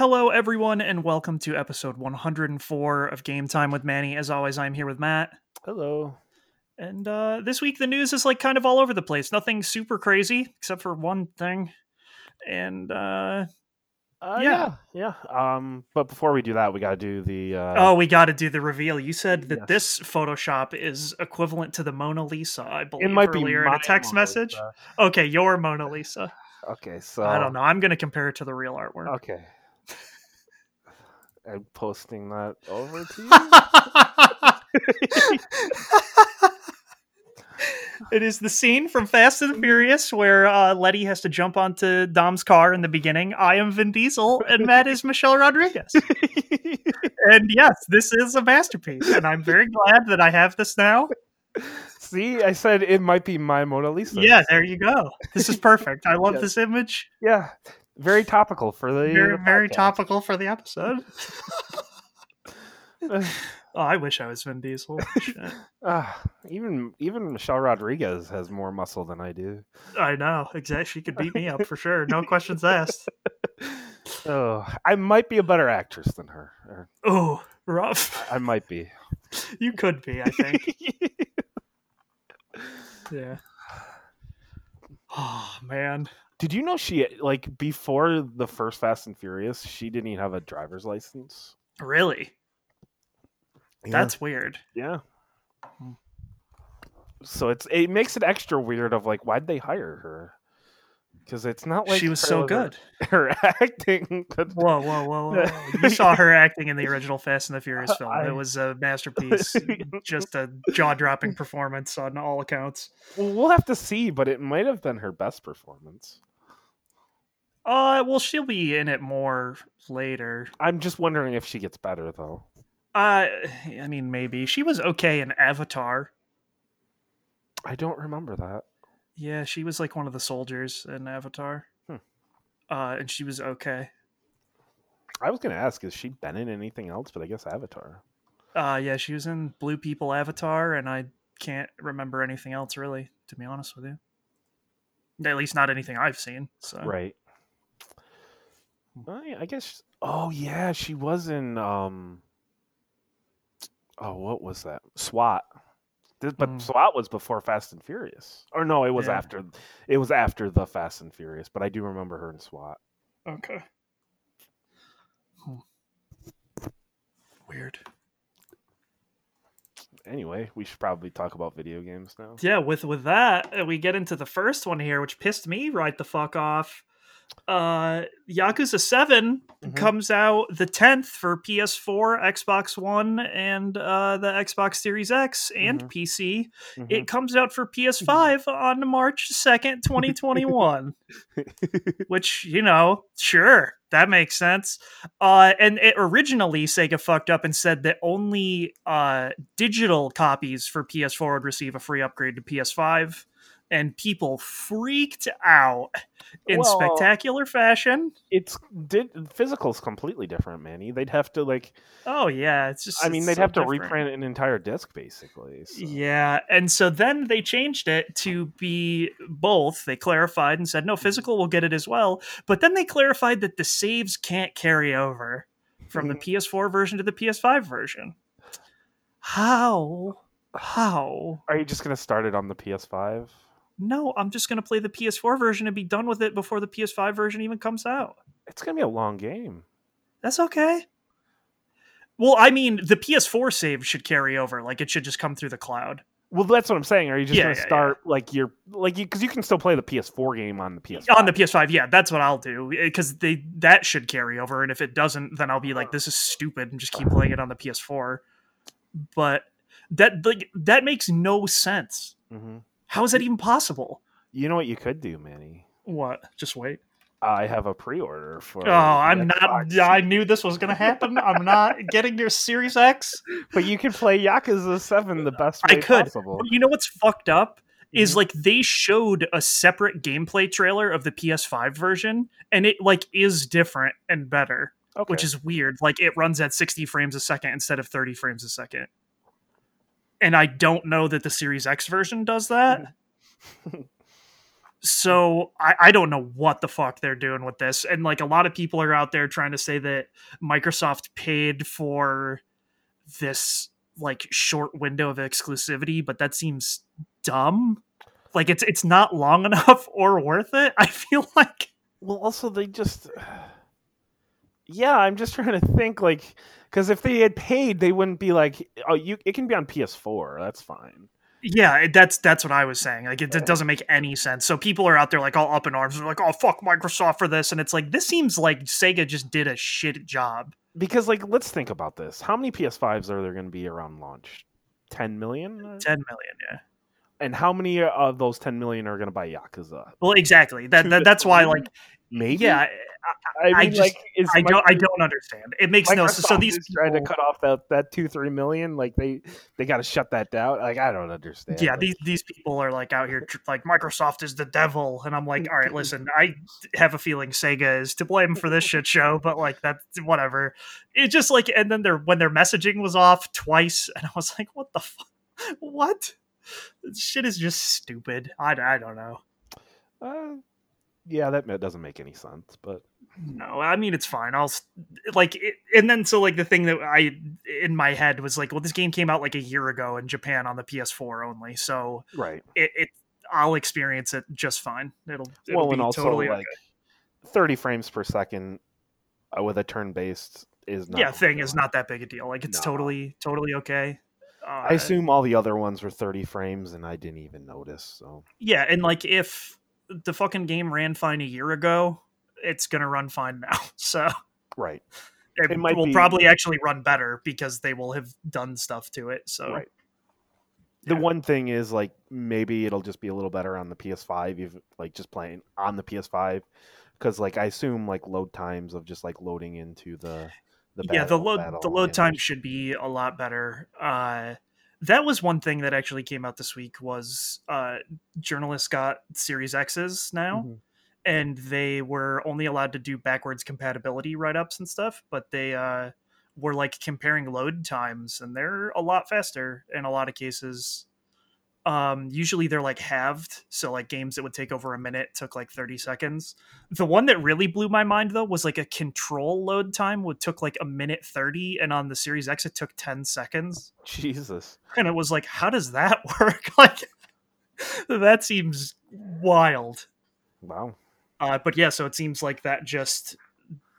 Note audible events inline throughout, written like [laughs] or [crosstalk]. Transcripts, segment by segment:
Hello, everyone, and welcome to episode 104 of Game Time with Manny. As always, I'm here with Matt. Hello. And uh, this week, the news is like kind of all over the place. Nothing super crazy, except for one thing. And uh, Uh, Yeah. yeah, yeah. Um, but before we do that, we got to do the. Uh, oh, we got to do the reveal. You said that Yes. this Photoshop is equivalent to the Mona Lisa, I believe, it might be in a text Mona message. Lisa. Okay, your Mona Lisa. Okay, so I don't know. I'm going to compare it to the real artwork. Okay. I'm posting that over [laughs] to you. it is the scene from Fast and Furious where uh, Letty has to jump onto Dom's car in the beginning. I am Vin Diesel, and Matt is Michelle Rodriguez. [laughs] and yes, this is a masterpiece, and I'm very glad that I have this now. See, I said it might be my Mona Lisa. Yeah, there you go. This is perfect. I love Yes. this image. Yeah. Very topical for the. Very, the very topical for the episode. [laughs] [laughs] Oh, I wish I was Vin Diesel. [laughs] Ah, even even Michelle Rodriguez has more muscle than I do. I know exactly. She could beat me up for sure. No questions asked. Oh, I might be a better actress than her. Oh, rough. I might be. You could be. I think. Yeah. Oh man. Did you know she like before the first Fast and Furious, she didn't even have a driver's license? Really? Yeah. That's weird. yeah. So it's it makes it extra weird of like why'd they hire her? Because it's not like she was so good. [laughs] Her acting. but- Whoa, whoa, whoa, whoa! whoa. You saw [laughs] her acting in the original Fast and the Furious film. I- It was a masterpiece. [laughs] Just a jaw-dropping performance on all accounts. Well, we'll have to see, but it might have been her best performance. Uh, well, she'll be in it more later. I'm just wondering if she gets better though. Uh, I mean, maybe she was okay in Avatar. I don't remember that. Yeah, she was like one of the soldiers in Avatar. Hmm. Uh, and she was okay. I was gonna ask, has she been in anything else? But I guess Avatar. Uh, yeah, she was in Blue People Avatar, and I can't remember anything else really, to be honest with you. At least not anything I've seen. So Right. Well, I guess. Oh yeah, she was in. um Oh, what was that? SWAT. Th- But Mm. SWAT was before Fast and Furious, or no? It was Yeah. after. It was after the Fast and Furious, but I do remember her in SWAT. Okay. Hmm. Weird. Anyway, we should probably talk about video games now. Yeah, with with that, uh, we get into the first one here, which pissed me right the fuck off. Uh Yakuza 7 Mhm. comes out the 10th for PS4, Xbox One, and uh the Xbox Series X and Mhm. PC. Mhm. It comes out for [laughs] PS5 on March 2nd, 2021. [laughs] Which, you know, sure, that makes sense. Uh, and it, originally, Sega fucked up and said that only uh, digital copies for PS4 would receive a free upgrade to PS5. And people freaked out in Well- spectacular fashion. it's did physical's completely different, Manny. They'd have to like. Oh, yeah. It's just. I mean, they'd so have to different. reprint an entire disc, basically. so- Yeah, and so then they changed it to be both. They clarified and said no, mm-hmm. physical will get it as well. But then they clarified that the saves can't carry over from the mm-hmm. PS4 version to the PS5 version. How? How? Are you just gonna start it on the PS5? No, I'm just going to play the PS4 version and be done with it before the PS5 version even comes out. It's gonna be a long game. That's okay. Well, I mean, the PS4 save should carry over. Like, it should just come through the cloud. Well, that's what I'm saying. Are you just Yeah, gonna yeah, yeah. start like your like you because you can still play the PS4 game on the PS5. on the PS5, yeah, that's what I'll do because they that should carry over, and if it doesn't, then I'll be like, this is stupid, and just keep playing it on the PS4. But that like that makes no sense. hmm How is that even possible? You know what you could do, Manny? What? Just wait. I have a pre-order for. Oh, I'm the not. I knew this was gonna happen. I'm not [laughs] getting your Series X. But you can play Yakuza Seven the best I way could. possible. But you know what's fucked up is Mhm. like they showed a separate gameplay trailer of the PS5 version, and it like is different and better. Okay. which is weird. Like it runs at 60 frames a second instead of 30 frames a second. And I don't know that the Series X version does that. [laughs] So I, I don't know what the fuck they're doing with this. And like a lot of people are out there trying to say that Microsoft paid for this like short window of exclusivity, but that seems dumb. Like it's it's not long [laughs] enough or worth it. I feel like Well, also they just Yeah, I'm just trying to think like cuz if they had paid, they wouldn't be like, "Oh, you it can be on PS4. That's fine." Yeah, that's that's what I was saying. Like it, it doesn't make any sense. So people are out there like all up in arms, they're like, "Oh fuck Microsoft for this," and it's like this seems like Sega just did a shit job. Because like let's think about this. How many PS5s are there going to be around launch? 10 million? Ten million, yeah. And how many of those 10 million are going to buy Yakuza? Well, exactly. That, that that's why, like, [laughs] Maybe. yeah, I mean, I just- like, is I don't, I don't understand. It makes no sense. So these is trying to cut off that that two three million. Like they they got to shut that down. Like I don't understand. yeah, these these people are like out here like Microsoft is the devil, and I'm like, all right, [laughs] listen, I have a feeling Sega is to blame for this shit show, but like that's whatever. It just like, and then their when their messaging was off twice, and I was [laughs] like, what the fuck, what? This shit is just stupid. I, I don't know. uh, yeah, that doesn't make any sense. But No, I mean it's fine. I'll like, it, and then so like the thing that I in my head was like, well, this game came out like a year ago in Japan on the PS4 only, so right. it, it I'll experience it just fine. It'll, it'll well, be and also totally like thirty frames per second uh, with a turn based is not. yeah, thing is not that big a deal. Like it's No. totally totally okay. Uh, I assume all the other ones were thirty frames, and I didn't even notice. So yeah, and like if the fucking game ran fine a year ago, it's gonna run fine now. [laughs] So right, it, It might will be- probably actually run better because they will have done stuff to it. So right. The Yeah. one thing is like maybe it'll just be a little better on the PS5, if like just playing on the PS5, because like I assume like load times of just like loading into the the yeah the load battle the load time should be a lot better uh that was one thing that actually came out this week was uh journalists got series x's now Mhm. And they were only allowed to do backwards compatibility write-ups and stuff but they uh were like comparing load times and they're a lot faster in a lot of cases. Um usually they're like halved so like games that would take over a minute took like 30 seconds. The one that really blew my mind though was like a control load time would took like a minute 30 and on the series x it took 10 seconds. Jesus. and it was like how does that [laughs] work? Like that seems wild. Wow. Uh, but yeah so it seems like that just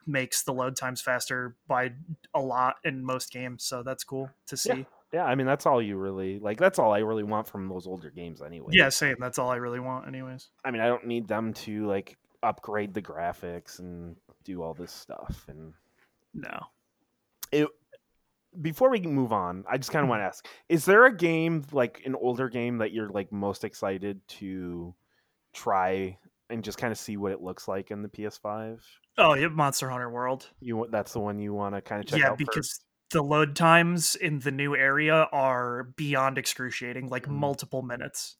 makes the load times faster by a lot in most games so that's cool to see yeah, Yeah, I mean that's all you really like. That's all I really want from those older games, anyway. Yeah, same that's all i really want anyways I mean I don't need them to like upgrade the graphics and do all this stuff. And no it before we move on, I just kind of Mhm. want to ask: Is there a game like an older game that you're like most excited to try and just kind of see what it looks like in the PS5? oh yeah monster hunter world You that's the one you want to kind of check yeah out Yeah, because first? the load times in the new area are beyond excruciating like Mhm. multiple minutes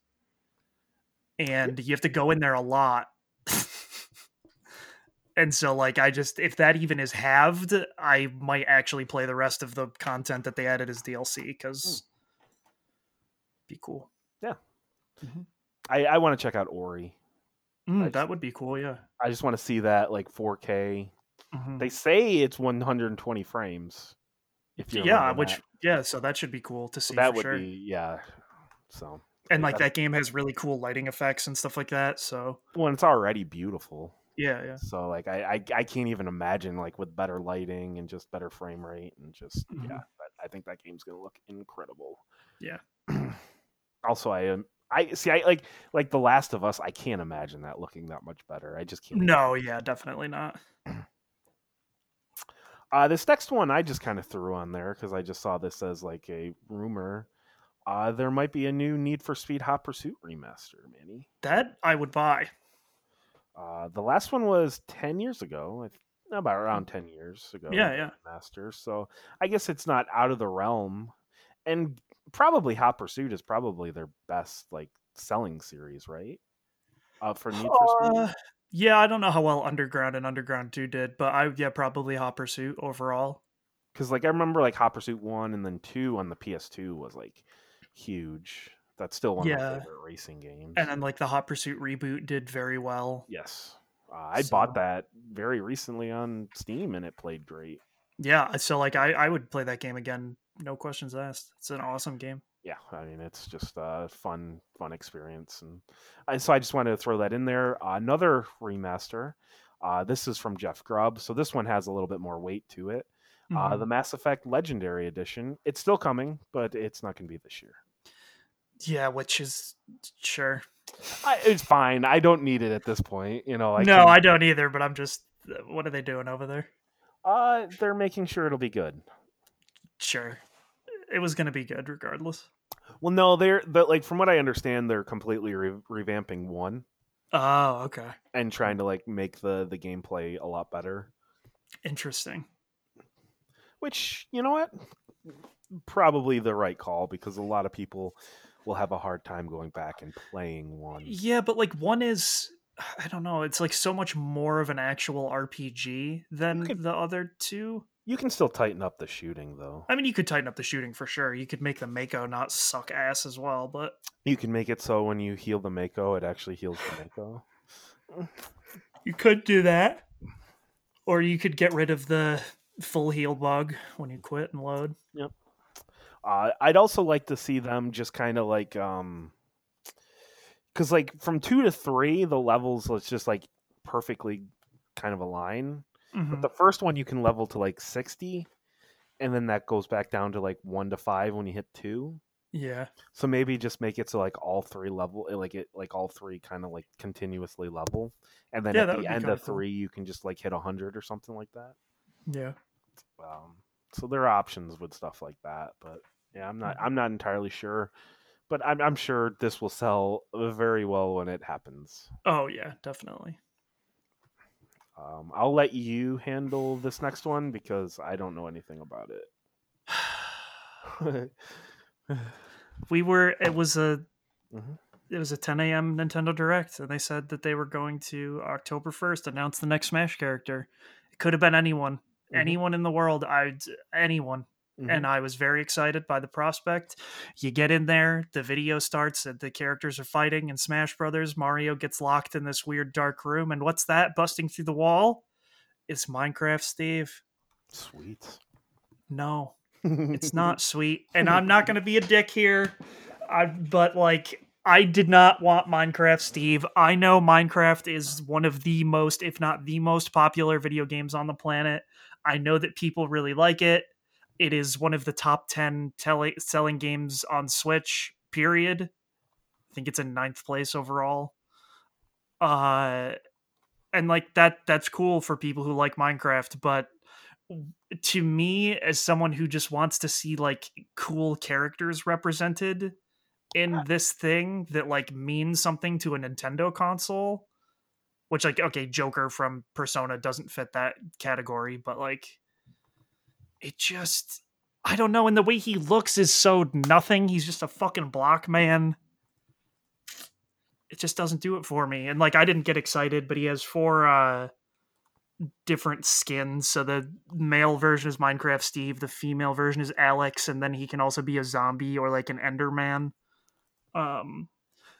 and you have to go in there a lot [laughs] and so like i just if that even is halved i might actually play the rest of the content that they added as dlc because be cool Yeah. I, I want to check out Ori. Mm, I that would be cool yeah I just want to see that like 4K. Mhm. They say it's 120 frames. If you yeah which that. yeah so that should be cool to see that for would sure be yeah. So and like that- game has really cool lighting effects and stuff like that so well, it's already beautiful. yeah yeah So like I, I I can't even imagine like with better lighting and just better frame rate and just Mhm. yeah. I- I think that game's gonna look incredible. Yeah. [clears throat] also, I am. I see. I like like The Last of Us. I can't imagine that looking that much better. I just can't. no yeah definitely not [clears throat] Uh, this next one I just kind of threw on there because I just saw this as like a rumor. Uh, there might be a new Need for Speed Hot Pursuit remaster, Manny. that i would buy Uh, the last one was ten years ago, about around ten years ago. Yeah, yeah. Master. So I guess it's not out of the realm, and probably Hot Pursuit is probably their best like selling series, right? Uh, for Need for Speed. Uh, yeah, I don't know how well Underground and Underground 2 did, but I yeah, probably Hot Pursuit overall. because like I remember like Hot Pursuit one and then two on the PS2 was like huge. That's still one of my favorite racing games. And then like the Hot Pursuit reboot did very well. yes, uh, I So- bought that very recently on Steam, and it played great. Yeah, so like I, I would play that game again, no questions asked. It's an awesome game. Yeah, I mean it's just a fun, fun experience, and I, so I just wanted to throw that in there. Uh, another remaster. Uh, this is from Jeff Grubb, so this one has a little bit more weight to it. Uh, Mhm. the Mass Effect Legendary Edition. It's still coming, but it's not going to be this year. yeah, which is sure. I, it's fine. I don't need it at this point. You know, I no, can- I don't either. But I'm just, uh, what are they doing over there? Uh, they're making sure it'll be good. Sure, it was gonna be good regardless. Well, no, they're, but like from what I understand, they're completely re- revamping one Oh, okay, and trying to like make the the gameplay a lot better. interesting. Which you know what, probably the right call because a lot of people will have a hard time going back and playing one. Yeah, but like one is, I don't know. It's like so much more of an actual RPG than could- the other two. You can still tighten up the shooting though. I mean, you could tighten up the shooting for sure. You could make the Mako not suck ass as well, but You can make it so when you heal the Mako, it actually heals the Mako. [laughs] you could do that. Or you could get rid of the full heal bug when you quit and load. Yep. Uh, I'd also like to see them just kind of like, um, because like from two to three, the levels let's just like perfectly kind of align. Mhm. But the first one you can level to like sixty, and then that goes back down to like one to five when you hit two. Yeah. So maybe just make it so like all three level, eh, like it like all three kind of like continuously level, and then Yeah, at the end of cool. three you can just like hit hundred or something like that. Yeah. Um, so there are options with stuff like that, but yeah, I'm not Mm-hmm. I'm not entirely sure, but I'm I'm sure this will sell very well when it happens. Oh, yeah, definitely. Um, I'll let you handle this next one because I don't know anything about it. [sighs] we were, it was a. Mhm. It was a 10 a.m. Nintendo Direct, and they said that they were going to October 1st announce the next Smash character. It could have been anyone, Mhm. anyone in the world. I'd anyone, and mm-hmm. I was very excited by the prospect. You get in there, the video starts, and the characters are fighting in Smash Brothers. Mario gets locked in this weird dark room, and what's that busting through the wall? It's Minecraft Steve. Sweet. No, it's [laughs] not sweet, and I'm not going to be a dick here. I, but like, I did not want Minecraft Steve. I know Minecraft is one of the most, if not the most popular video games on the planet. I know that people really like it. It is one of the top 10 tele- selling games on Switch, period. I think it's in ninth place overall. Uh, and like that, that's cool for people who like Minecraft, but to me, as someone who just wants to see like cool characters represented in this thing that like means something to a Nintendo console, which like okay, Joker from Persona doesn't fit that category, but like it just I don't know, and the way he looks is so nothing. He's just a fucking block man. It just doesn't do it for me. And like I didn't get excited, but he has four uh different skins. So the male version is Minecraft Steve, the female version is Alex, and then he can also be a zombie or like an Enderman. Um,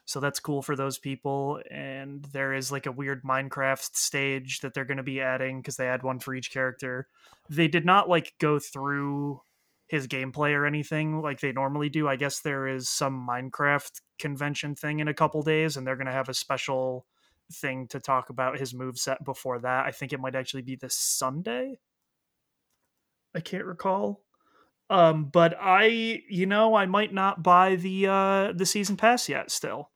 so that's cool for those people. And there is like a weird Minecraft stage that they're going to be adding because they add one for each character. They did not like go through his gameplay or anything like they normally do. I guess there is some Minecraft convention thing in a couple days, and they're going to have a special thing to talk about his move set before that. I think it might actually be this Sunday. I can't recall. Um, but I, you know, I might not buy the uh the season pass yet still.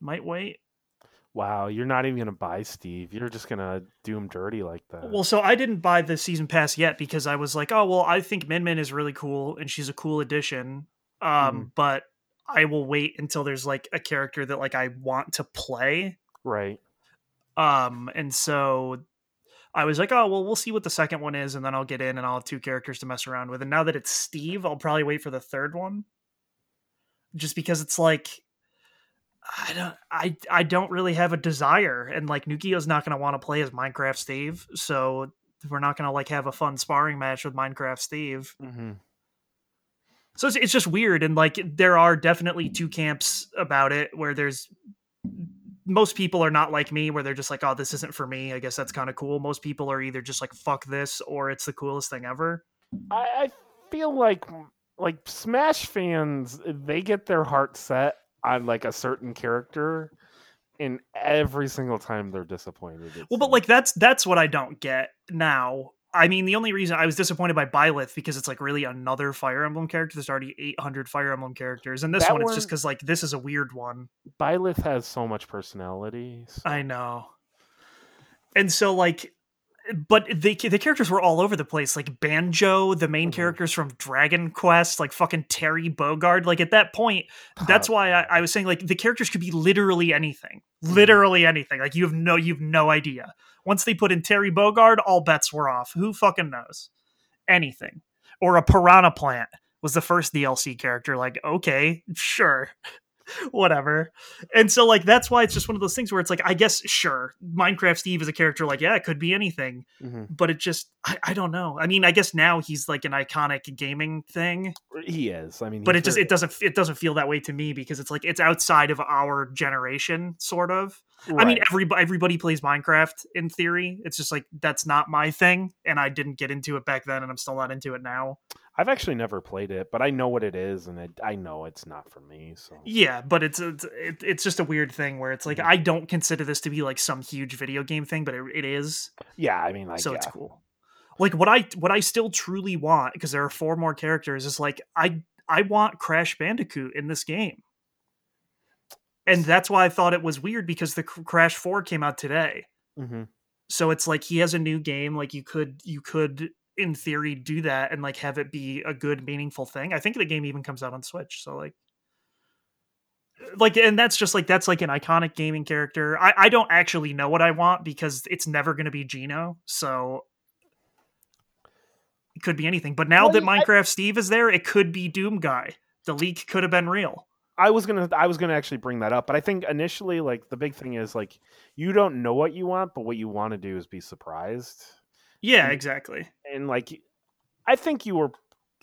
Might wait. Wow, you're not even gonna buy Steve. You're just gonna do him dirty like that. Well, so I didn't buy the season pass yet because I was like, oh well, I think Min Min is really cool and she's a cool addition. Um, Mhm. but I will wait until there's like a character that like I want to play. right. Um, and so I was like, oh well, we'll see what the second one is, and then I'll get in and I'll have two characters to mess around with. And now that it's Steve, I'll probably wait for the third one, just because it's like I don't, I, I don't really have a desire, and like Nukio's not going to want to play as Minecraft Steve, so we're not going to like have a fun sparring match with Minecraft Steve. Mm-hmm. So it's, it's just weird, and like there are definitely two camps about it, where there's most people are not like me, where they're just like, "Oh, this isn't for me." I guess that's kind of cool. Most people are either just like, "Fuck this," or it's the coolest thing ever. I, I feel like like Smash fans they get their heart set on like a certain character, and every single time they're disappointed. Well, but like that's that's what I don't get now. I mean, the only reason I was disappointed by Byleth because it's like really another Fire Emblem character. There's already 800 Fire Emblem characters, and this That one it's just because like this is a weird one. Byleth has so much personality. so- I know. And so like but the the characters were all over the place. Like Banjo, the main Mhm. characters from Dragon Quest, like fucking Terry Bogard. Like at that point, that's why I, I was saying like the characters could be literally anything. Mhm. Literally anything. Like you have no you've no idea. Once they put in Terry Bogard, all bets were off. Who fucking knows? Anything. Or a piranha plant was the first DLC character. Like, okay, sure. [laughs] Whatever. And so like that's why it's just one of those things where it's like, I guess sure, Minecraft Steve is a character like, yeah, it could be anything. Mhm. But it just I, I don't know. I mean, I guess now he's like an iconic gaming thing He is. I mean, but it just it doesn't it doesn't feel that way to me because it's like it's outside of our generation sort of i mean everybody everybody plays minecraft in theory it's just like that's not my thing and i didn't get into it back then and i'm still not into it now I've actually never played it, but I know what it is, and it, I know it's not for me. So yeah but it's it's, it's just a weird thing where it's like Mhm. i don't consider this to be like some huge video game thing but it, it is yeah, I mean, like, so yeah. it's cool like what i what i still truly want because there are four more characters is like i i want crash bandicoot in this game and that's why i thought it was weird because the Cr- crash 4 came out today. Mhm. so it's like he has a new game like you could you could in theory do that and like have it be a good meaningful thing. I think the game even comes out on switch so like like and that's just like that's like an iconic gaming character. I i don't actually know what i want because it's never going to be geno so it could be anything. But now Well, that I- minecraft steve is there it could be doom guy. The leak could have been real I was gonna, I was gonna actually bring that up, but I think initially, like, the big thing is like, you don't know what you want, but what you want to do is be surprised, yeah Mm. exactly and like, I think you were,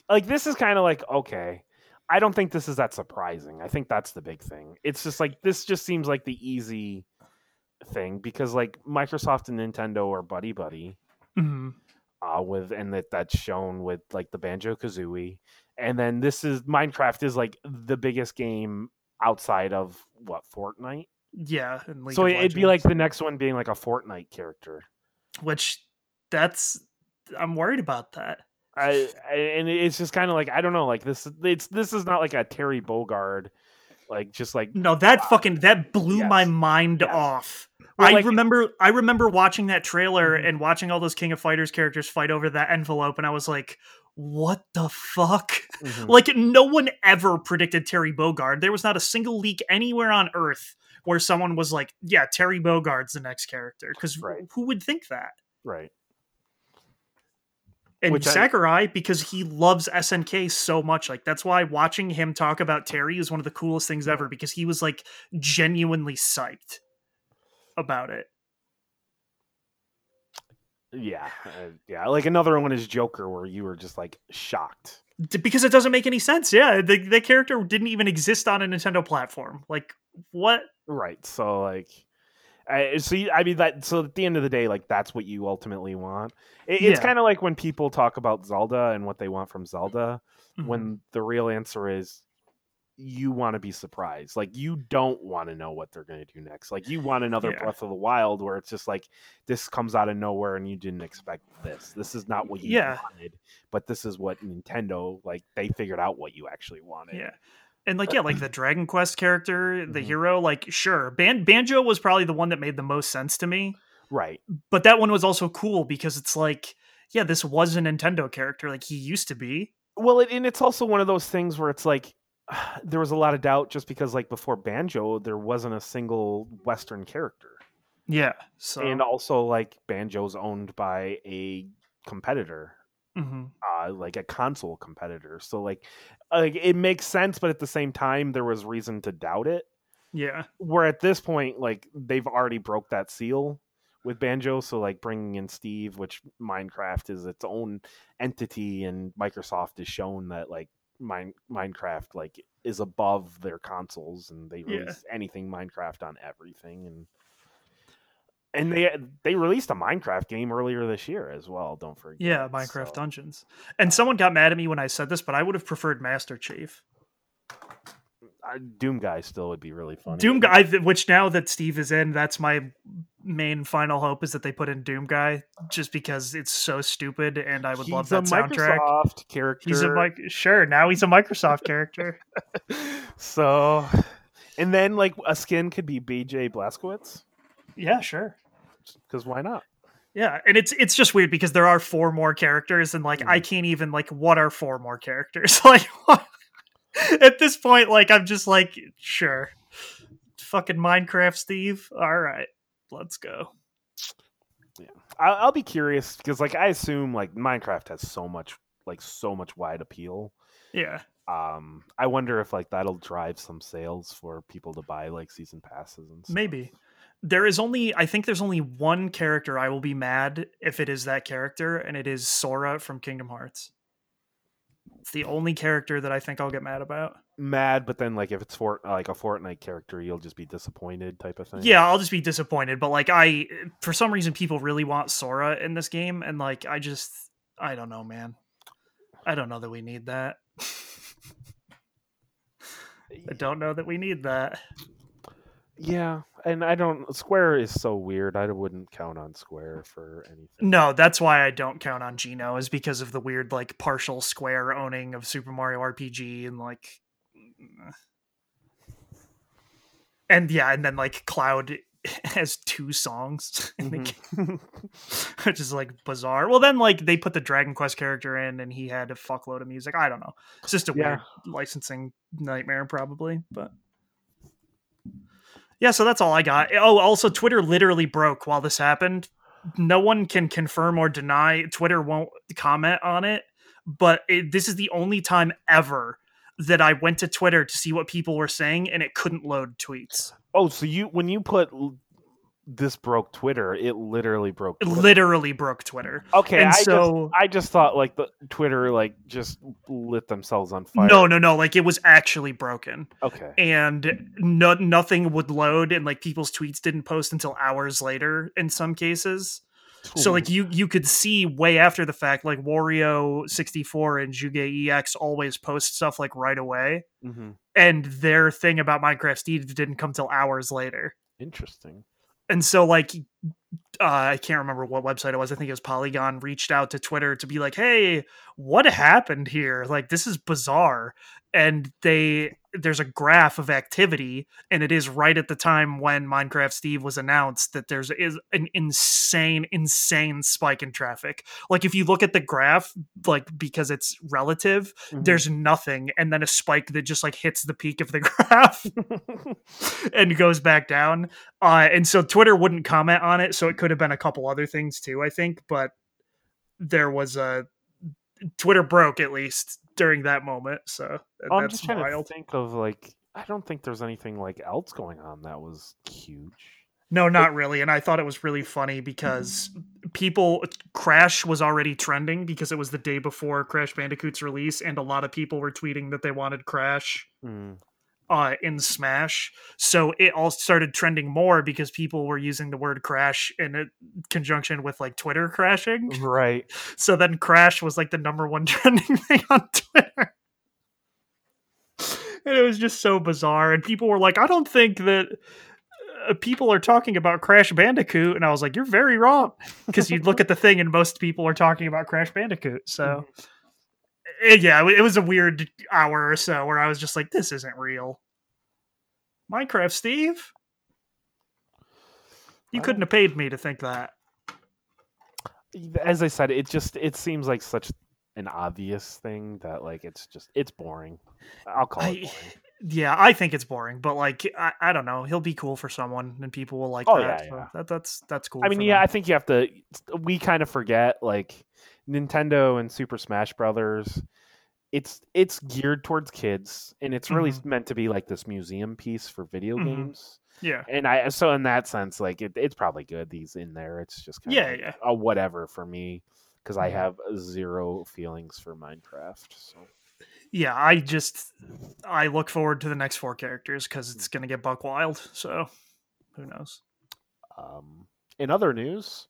like, this is kind of like, okay, I don't think this is that surprising. I think that's the big thing. It's just like this just seems like the easy thing because like Microsoft and Nintendo are buddy buddy. hmm uh, with and that that's shown with like the Banjo Kazooie, and then this is Minecraft is like the biggest game outside of what Fortnite. yeah and so it'd be like the next one being like a Fortnite character. which that's i'm worried about that I, I and it's just kind of like I don't know, like this. It's this is not like a Terry Bogard, like just like No, that fucking that blew my mind Yes. off. I like- remember I remember watching that trailer Mhm. and watching all those King of Fighters characters fight over that envelope and I was like, what the fuck? [laughs] mhm. Like no one ever predicted Terry Bogard. There was not a single leak anywhere on earth where someone was like, yeah, Terry Bogard's the next character cuz Right. who would think that? right. And Which I- Sakurai because he loves SNK so much. Like that's why watching him talk about Terry is one of the coolest things ever because he was like genuinely psyched about it. Yeah, uh, yeah. Like another one is Joker, where you were just like shocked. Because it doesn't make any sense. Yeah, the the character didn't even exist on a Nintendo platform. Like what? Right. So like, I, so you, I mean that. So at the end of the day, like that's what you ultimately want. It, It's Yeah. kind of like when people talk about Zelda and what they want from Zelda, Mhm. when the real answer is you want to be surprised. Like you don't want to know what they're going to do next. Like you want another Yeah. Breath of the Wild where it's just like this comes out of nowhere and you didn't expect this. This is not what you Yeah. wanted, but this is what Nintendo like they figured out what you actually wanted. Yeah. And like yeah, like the Dragon Quest character, the Mhm. hero, like sure, Ban- Banjo was probably the one that made the most sense to me. Right. but that one was also cool because it's like yeah this was a nintendo character like he used to be Well, it, and it's also one of those things where it's like [sighs] there was a lot of doubt just because like before Banjo there wasn't a single Western character, yeah so and also like Banjo's owned by a competitor, Mhm. uh, like a console competitor. So like, like it makes sense, but at the same time there was reason to doubt it. yeah Where at this point, like they've already broke that seal with Banjo, so like bringing in Steve, which Minecraft is its own entity, and Microsoft has shown that like Mine, Minecraft like is above their consoles, and they Yeah. release anything Minecraft on everything, and and they they released a Minecraft game earlier this year as well. Don't forget. Yeah, Minecraft so- Dungeons. And someone got mad at me when I said this, but I would have preferred Master Chief. Doom guy still would be really funny. Doom Guy, which now that Steve is in, that's my main final hope is that they put in Doom Guy, just because it's so stupid, and I would love that a soundtrack. Microsoft character. He's a mic. Sure, now he's a Microsoft [laughs] character. so, and then like a skin could be BJ Blazkowicz Yeah, sure. because why not? Yeah, and it's it's just weird because there are four more characters, and like Hmm. I can't even like what are four more characters? [laughs] Like at this point, like I'm just like sure, fucking Minecraft Steve. All right, let's go. I'll, I'll be curious because like I assume like Minecraft has so much like so much wide appeal. Yeah, Um, I wonder if like that'll drive some sales for people to buy like season passes and stuff. maybe. There is only I think there's only one character I will be mad if it is that character, and it is Sora from Kingdom Hearts. It's the only character that I think I'll get mad about. mad, but then like if it's for like a Fortnite character, you'll just be disappointed type of thing. Yeah, I'll just be disappointed. But like, I for some reason people really want Sora in this game, and like, I just I don't know, man. I don't know that we need that. [laughs] I don't know that we need that. Yeah, and I don't. Square is so weird. I wouldn't count on Square for anything. No, that's why I don't count on Geno is because of the weird like partial Square owning of Super Mario RPG and like and yeah, and then like Cloud [laughs] has two songs in the Mhm. game, which is like bizarre. Well, then like they put the Dragon Quest character in, and he had a fuckload of music. I don't know. It's just a Yeah. weird licensing nightmare, probably. But yeah, so that's all I got. Oh, also, Twitter literally broke while this happened. No one can confirm or deny. Twitter won't comment on it, but it, this is the only time ever that I went to Twitter to see what people were saying, and it couldn't load tweets. Oh, so you when you put this broke Twitter, it literally broke. Twitter. literally broke Twitter. Okay, and I so- just I just thought like the Twitter like just lit themselves on fire. No, no, no. Like it was actually broken. Okay. and no, nothing would load and like people's tweets didn't post until hours later in some cases so like you you could see way after the fact like wario 64 and juge ex always post stuff like right away hmm and their thing about minecraft steve didn't come till hours later interesting. And so like uh, I can't remember what website it was. I think it was Polygon reached out to Twitter to be like, "Hey, what happened here? Like this is bizarre." And they there's a graph of activity and it is right at the time when Minecraft Steve was announced that there's is an insane insane spike in traffic. Like if you look at the graph like because it's relative, Mhm. there's nothing and then a spike that just like hits the peak of the [laughs] graph [laughs] and goes back down. Uh, and so Twitter wouldn't comment on it, so it could have been a couple other things too, I think. But there was a Twitter broke at least during that moment, so Oh, I'm that's just trying wild. to think of like I don't think there's anything like else going on that was huge. No, not really. And I thought it was really funny because people Crash was already trending because it was the day before Crash Bandicoot's release, and a lot of people were tweeting that they wanted Crash Mm. Uh, in Smash. So it all started trending more because people were using the word crash in conjunction with like Twitter crashing. Right. So then crash was like the number one [laughs] trending thing on Twitter. And it was just so bizarre. And people were like, I don't think that uh, people are talking about Crash Bandicoot. And I was like, you're very wrong. Because you'd look at the thing and most people are talking about Crash Bandicoot. So eh, yeah, it was a weird hour or so where I was just like, this isn't real. Minecraft Steve? You couldn't have paid me to think that. As I said, it just it seems like such an obvious thing that like it's just it's boring. I'll call it I- boring. Yeah, I think it's boring, but like I, I don't know, he'll be cool for someone, and people will like Oh, that. yeah, so yeah. That that's that's cool. I mean, yeah, them. I think you have to. We kind of forget like Nintendo and Super Smash Brothers. It's it's geared towards kids, and it's really Mhm. meant to be like this museum piece for video Mhm. games. yeah, And I so in that sense, like it, it's probably good. These in there, it's just kind Yeah, of yeah. a whatever for me because I Mhm. have zero feelings for Minecraft. So yeah, I just I look forward to the next four characters because it's gonna get buck wild. So who knows? Um, in other news,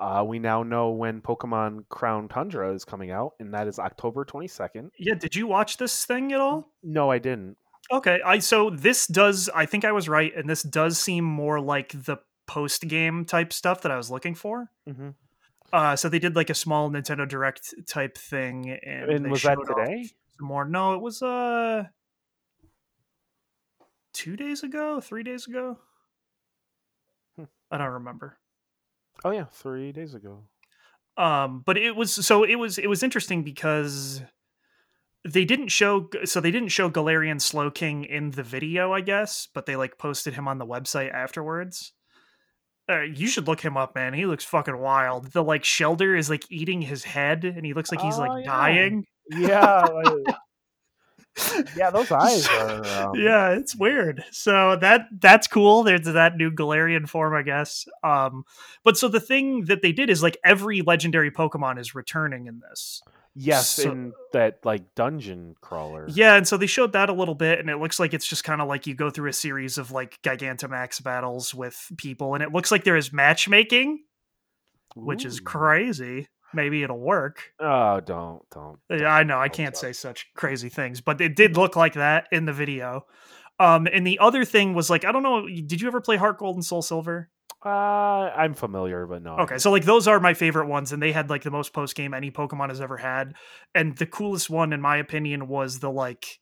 uh, we now know when Pokemon Crown Tundra is coming out, and that is October 22nd. Yeah, did you watch this thing at all? No, I didn't. Okay, I so this does I think I was right, and this does seem more like the post game type stuff that I was looking for. Mm-hmm. Uh, so they did like a small Nintendo Direct type thing, and, And was that today? more. No, it was uh two days ago, three days ago. Hmm. I don't remember. Oh yeah, three days ago. um but it was so it was it was interesting because they didn't show so they didn't show galarian slowking in the video i guess but they like posted him on the website afterwards uh, you should look him up man he looks fucking wild the like shellder is like eating his head and he looks like he's Oh, like yeah. dying Yeah, like- yeah, those [laughs] eyes are. Um, yeah it's weird so that that's cool there's that new galarian form i guess um but so the thing that they did is like every legendary pokemon is returning in this Yes, So- in that like dungeon crawler. Yeah, and so they showed that a little bit, and it looks like it's just kind of like you go through a series of like Gigantamax battles with people, and it looks like there is matchmaking, which is crazy. Maybe it'll work. Oh, don't, don't. Don't. I know I can't say such crazy things, but it did look like that in the video. Um, and the other thing was like, I don't know, did you ever play Heart Gold and Soul Silver? Uh, I'm familiar, but no. Okay, so like those are my favorite ones, and they had like the most post game any Pokemon has ever had. And the coolest one, in my opinion, was the like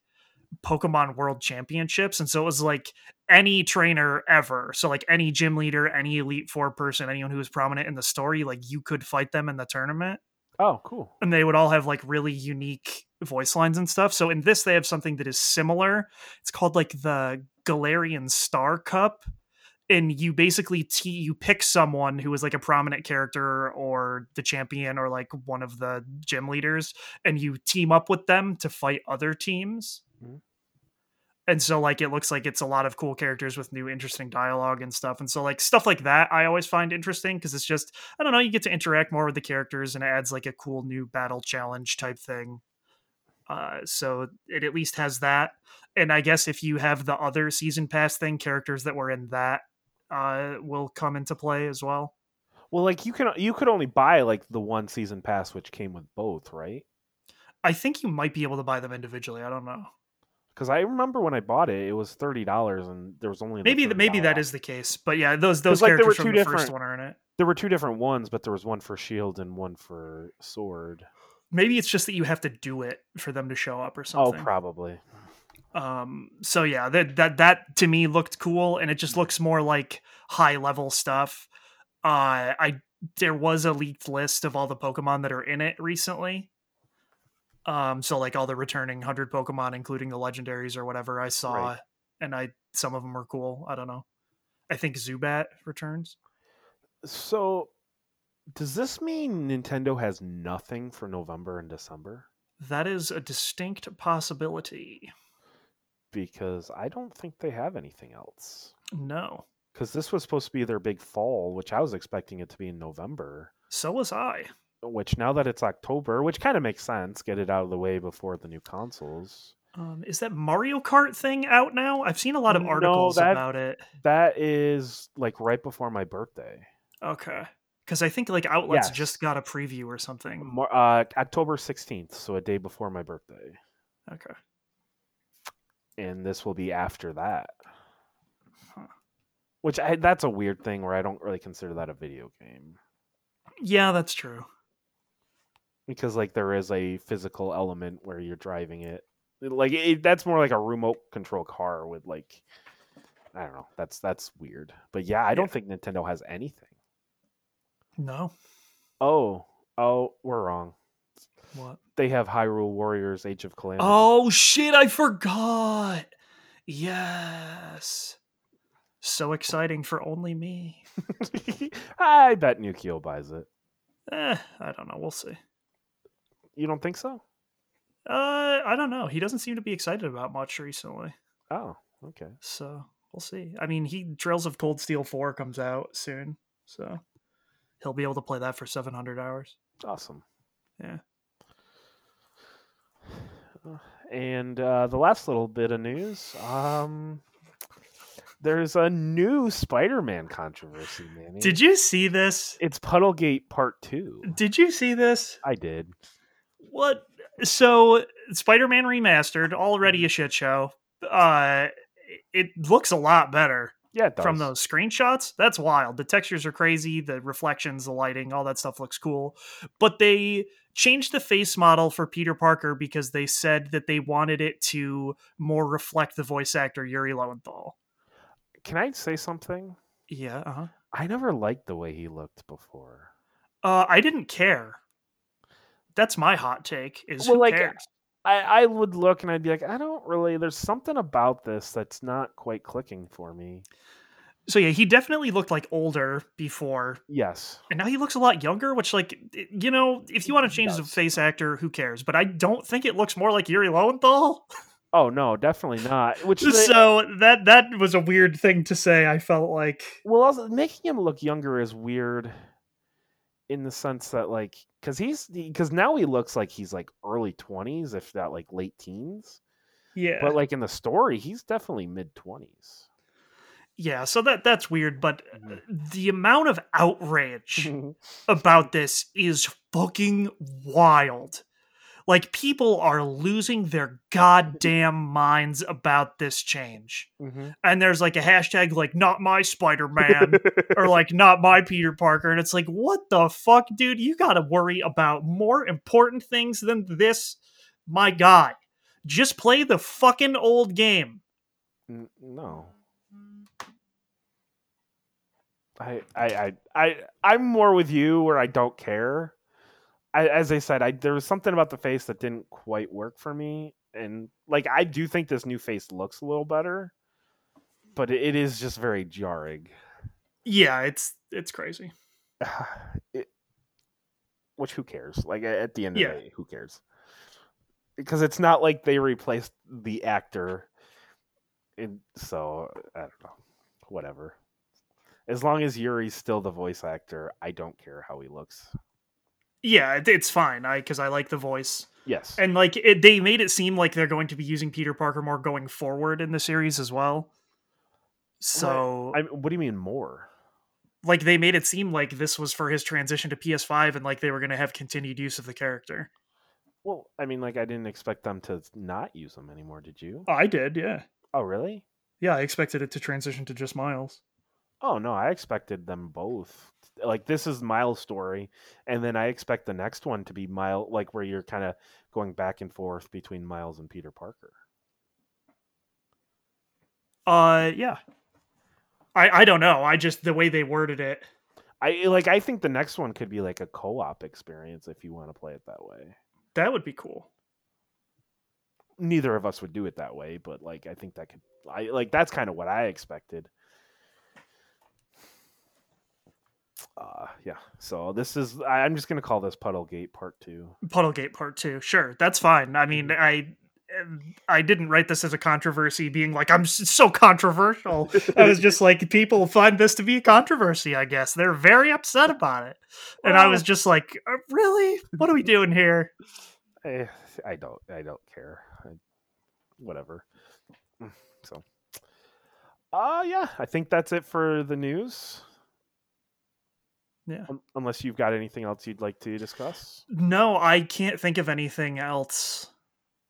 Pokemon World Championships. And so it was like any trainer ever. So like any gym leader, any Elite Four person, anyone who was prominent in the story, like you could fight them in the tournament. Oh, cool. And they would all have like really unique voice lines and stuff. So in this, they have something that is similar. It's called like the Galarian Star Cup. And you basically t- you pick someone who is like a prominent character or the champion or like one of the gym leaders, and you team up with them to fight other teams. Mhm. And so like it looks like it's a lot of cool characters with new interesting dialogue and stuff. And so like stuff like that I always find interesting because it's just I don't know, you get to interact more with the characters and it adds like a cool new battle challenge type thing. Uh, so it at least has that. And I guess if you have the other season pass thing, characters that were in that uh, will come into play as well. Well, like you can you could only buy like the one season pass, which came with both, right? I think you might be able to buy them individually. I don't know. Because I remember when I bought it, it was thirty dollars, and there was only Maybe th- maybe that is the case. But yeah, those those like, there were characters from two the first one are in it. There were two different ones, but there was one for Shield and one for Sword. Maybe it's just that you have to do it for them to show up or something. Oh, probably. um so yeah that that that to me looked cool and it just looks more like high level stuff uh i there was a leaked list of all the pokemon that are in it recently um so like all the returning 100 pokemon including the legendaries or whatever i saw Right. and i some of them were cool i don't know i think zubat returns So, does this mean Nintendo has nothing for November and December? that is a distinct possibility Because I don't think they have anything else. no Because this was supposed to be their big fall, which I was expecting it to be in November. so was i Which now that it's October, which kind of makes sense, get it out of the way before the new consoles. um, is that Mario Kart thing out now? I've seen a lot of No, articles that- about it. That is like right before my birthday. Okay. Because I think like outlets Yes. just got a preview or something. Uh, October 16th, so a day before my birthday. Okay. And this will be after that. Huh. Which I, that's a weird thing where I don't really consider that a video game. Yeah, that's true. Because like there is a physical element where you're driving it like it, that's more like a remote control car with like i don't know that's that's weird but yeah i don't think nintendo has anything No. oh oh we're wrong What? they have hyrule warriors age of calamity Oh shit! I forgot. Yes. So exciting for only me. [laughs] i bet nukio buys it Eh, I don't know. We'll see. You don't think so Uh, I don't know. He doesn't seem to be excited about much recently. oh okay So we'll see. I mean, he Trails of Cold Steel Four comes out soon, so he'll be able to play that for seven hundred hours. awesome Yeah. And uh, the last little bit of news, um, there's a new Spider-Man controversy, man. Did you see this? It's Puddlegate Part Two. Did you see this? I did. What? So Spider-Man remastered, already a shit show. Uh, it looks a lot better Yeah, it does. from those screenshots. That's wild. The textures are crazy. The reflections, the lighting, all that stuff looks cool. But they changed the face model for Peter Parker because they said that they wanted it to more reflect the voice actor Yuri Lowenthal. Can I say something? Yeah. Uh-huh. I never liked the way he looked before. Uh, I didn't care. That's my hot take. Is Well, who like, cares? I, I would look and I'd be like, I don't really. There's something about this that's not quite clicking for me. So yeah, he definitely looked like older before, Yes. and now he looks a lot younger. Which, like, eh, you know, if you want to change the face actor, who cares? But I don't think it looks more like Yuri Lowenthal. Oh no, definitely not. [laughs] Which they- so that that was a weird thing to say. I felt like well, also making him look younger is weird, in the sense that like, because he's because now he looks like he's like early twenties, if not like late teens. yeah, But like in the story, he's definitely mid twenties. yeah. So that that's weird. But Mhm. the amount of outrage [laughs] about this is fucking wild. Like people are losing their goddamn minds about this change. Mm-hmm. And there's like a hashtag like not my Spider-Man [laughs] or like not my Peter Parker and it's like what the fuck dude you got to worry about more important things than this my guy. Just play the fucking old game. No. I, I, I, I, I'm more with you where I don't care. I, as I said, I there was something about the face that didn't quite work for me, and like I do think this new face looks a little better, but it, is just very jarring. Yeah, it's it's crazy. [sighs] it, which who cares? Like at the end of Yeah. the day, who cares? Because it's not like they replaced the actor, and so I don't know. Whatever. As long as Yuri's still the voice actor, I don't care how he looks. Yeah, it, it's fine. I because I like the voice. Yes. And like it, they made it seem like they're going to be using Peter Parker more going forward in the series as well. So I, what do you mean more? like they made it seem like this was for his transition to PS5 and like they were going to have continued use of the character. Well, I mean, like I didn't expect them to not use them anymore. Did you? I did, yeah. Oh, really? Yeah, I expected it to transition to just Miles. Oh no, I expected them both. Like this is Miles' story, and then I expect the next one to be Miles, like where you're kind of going back and forth between Miles and Peter Parker. Uh yeah. I I don't know. I just the way they worded it. I like. I think the next one could be like a co-op experience if you want to play it that way. That would be cool. Neither of us would do it that way, but like I think that could. I like that's kind of what I expected. Uh, yeah. So this is. I, I'm just gonna call this Puddlegate Part Two. Puddlegate Part 2. Sure, that's fine. I mean, I I didn't write this as a controversy being like I'm so controversial. I was just like people find this to be a controversy, I guess. They're very upset about it. And I was just like, "Uh, "Really? What are we doing here?" Eh, I don't. I don't care. I, whatever. Mm, So, uh yeah. I think that's it for the news. Yeah. Un- unless you've got anything else you'd like to discuss. No, I can't think of anything else.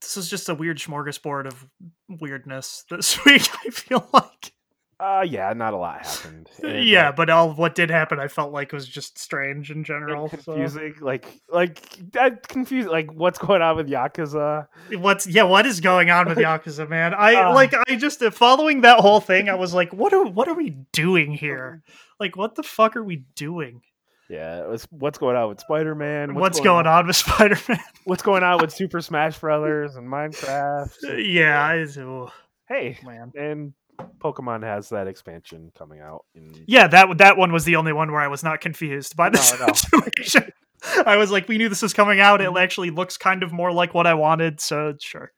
This is just a weird smorgasbord of weirdness this [laughs] week, I feel like. Uh yeah. Not a lot happened. [laughs] and, yeah, like, but all what did happen I felt like was just strange in and general. so- confusing. Like like that confused. Like what's going on with Yakuza? What's yeah, what is going on with [laughs] Yakuza, man? I Uh. like I just following that whole thing, I was like, what are what are we doing here? Like what the fuck are we doing? Yeah. Was, what's going on with Spider Man? What's, going on with Spider-Man? What's [laughs] going on with [laughs] Super Smash Brothers and Minecraft? Uh, yeah, I, oh, Hey, man. and Pokemon has that expansion coming out in Yeah, that that one was the only one where I was not confused by this No, no. situation. [laughs] I was like, we knew this was coming out. It actually looks kind of more like what I wanted, so sure.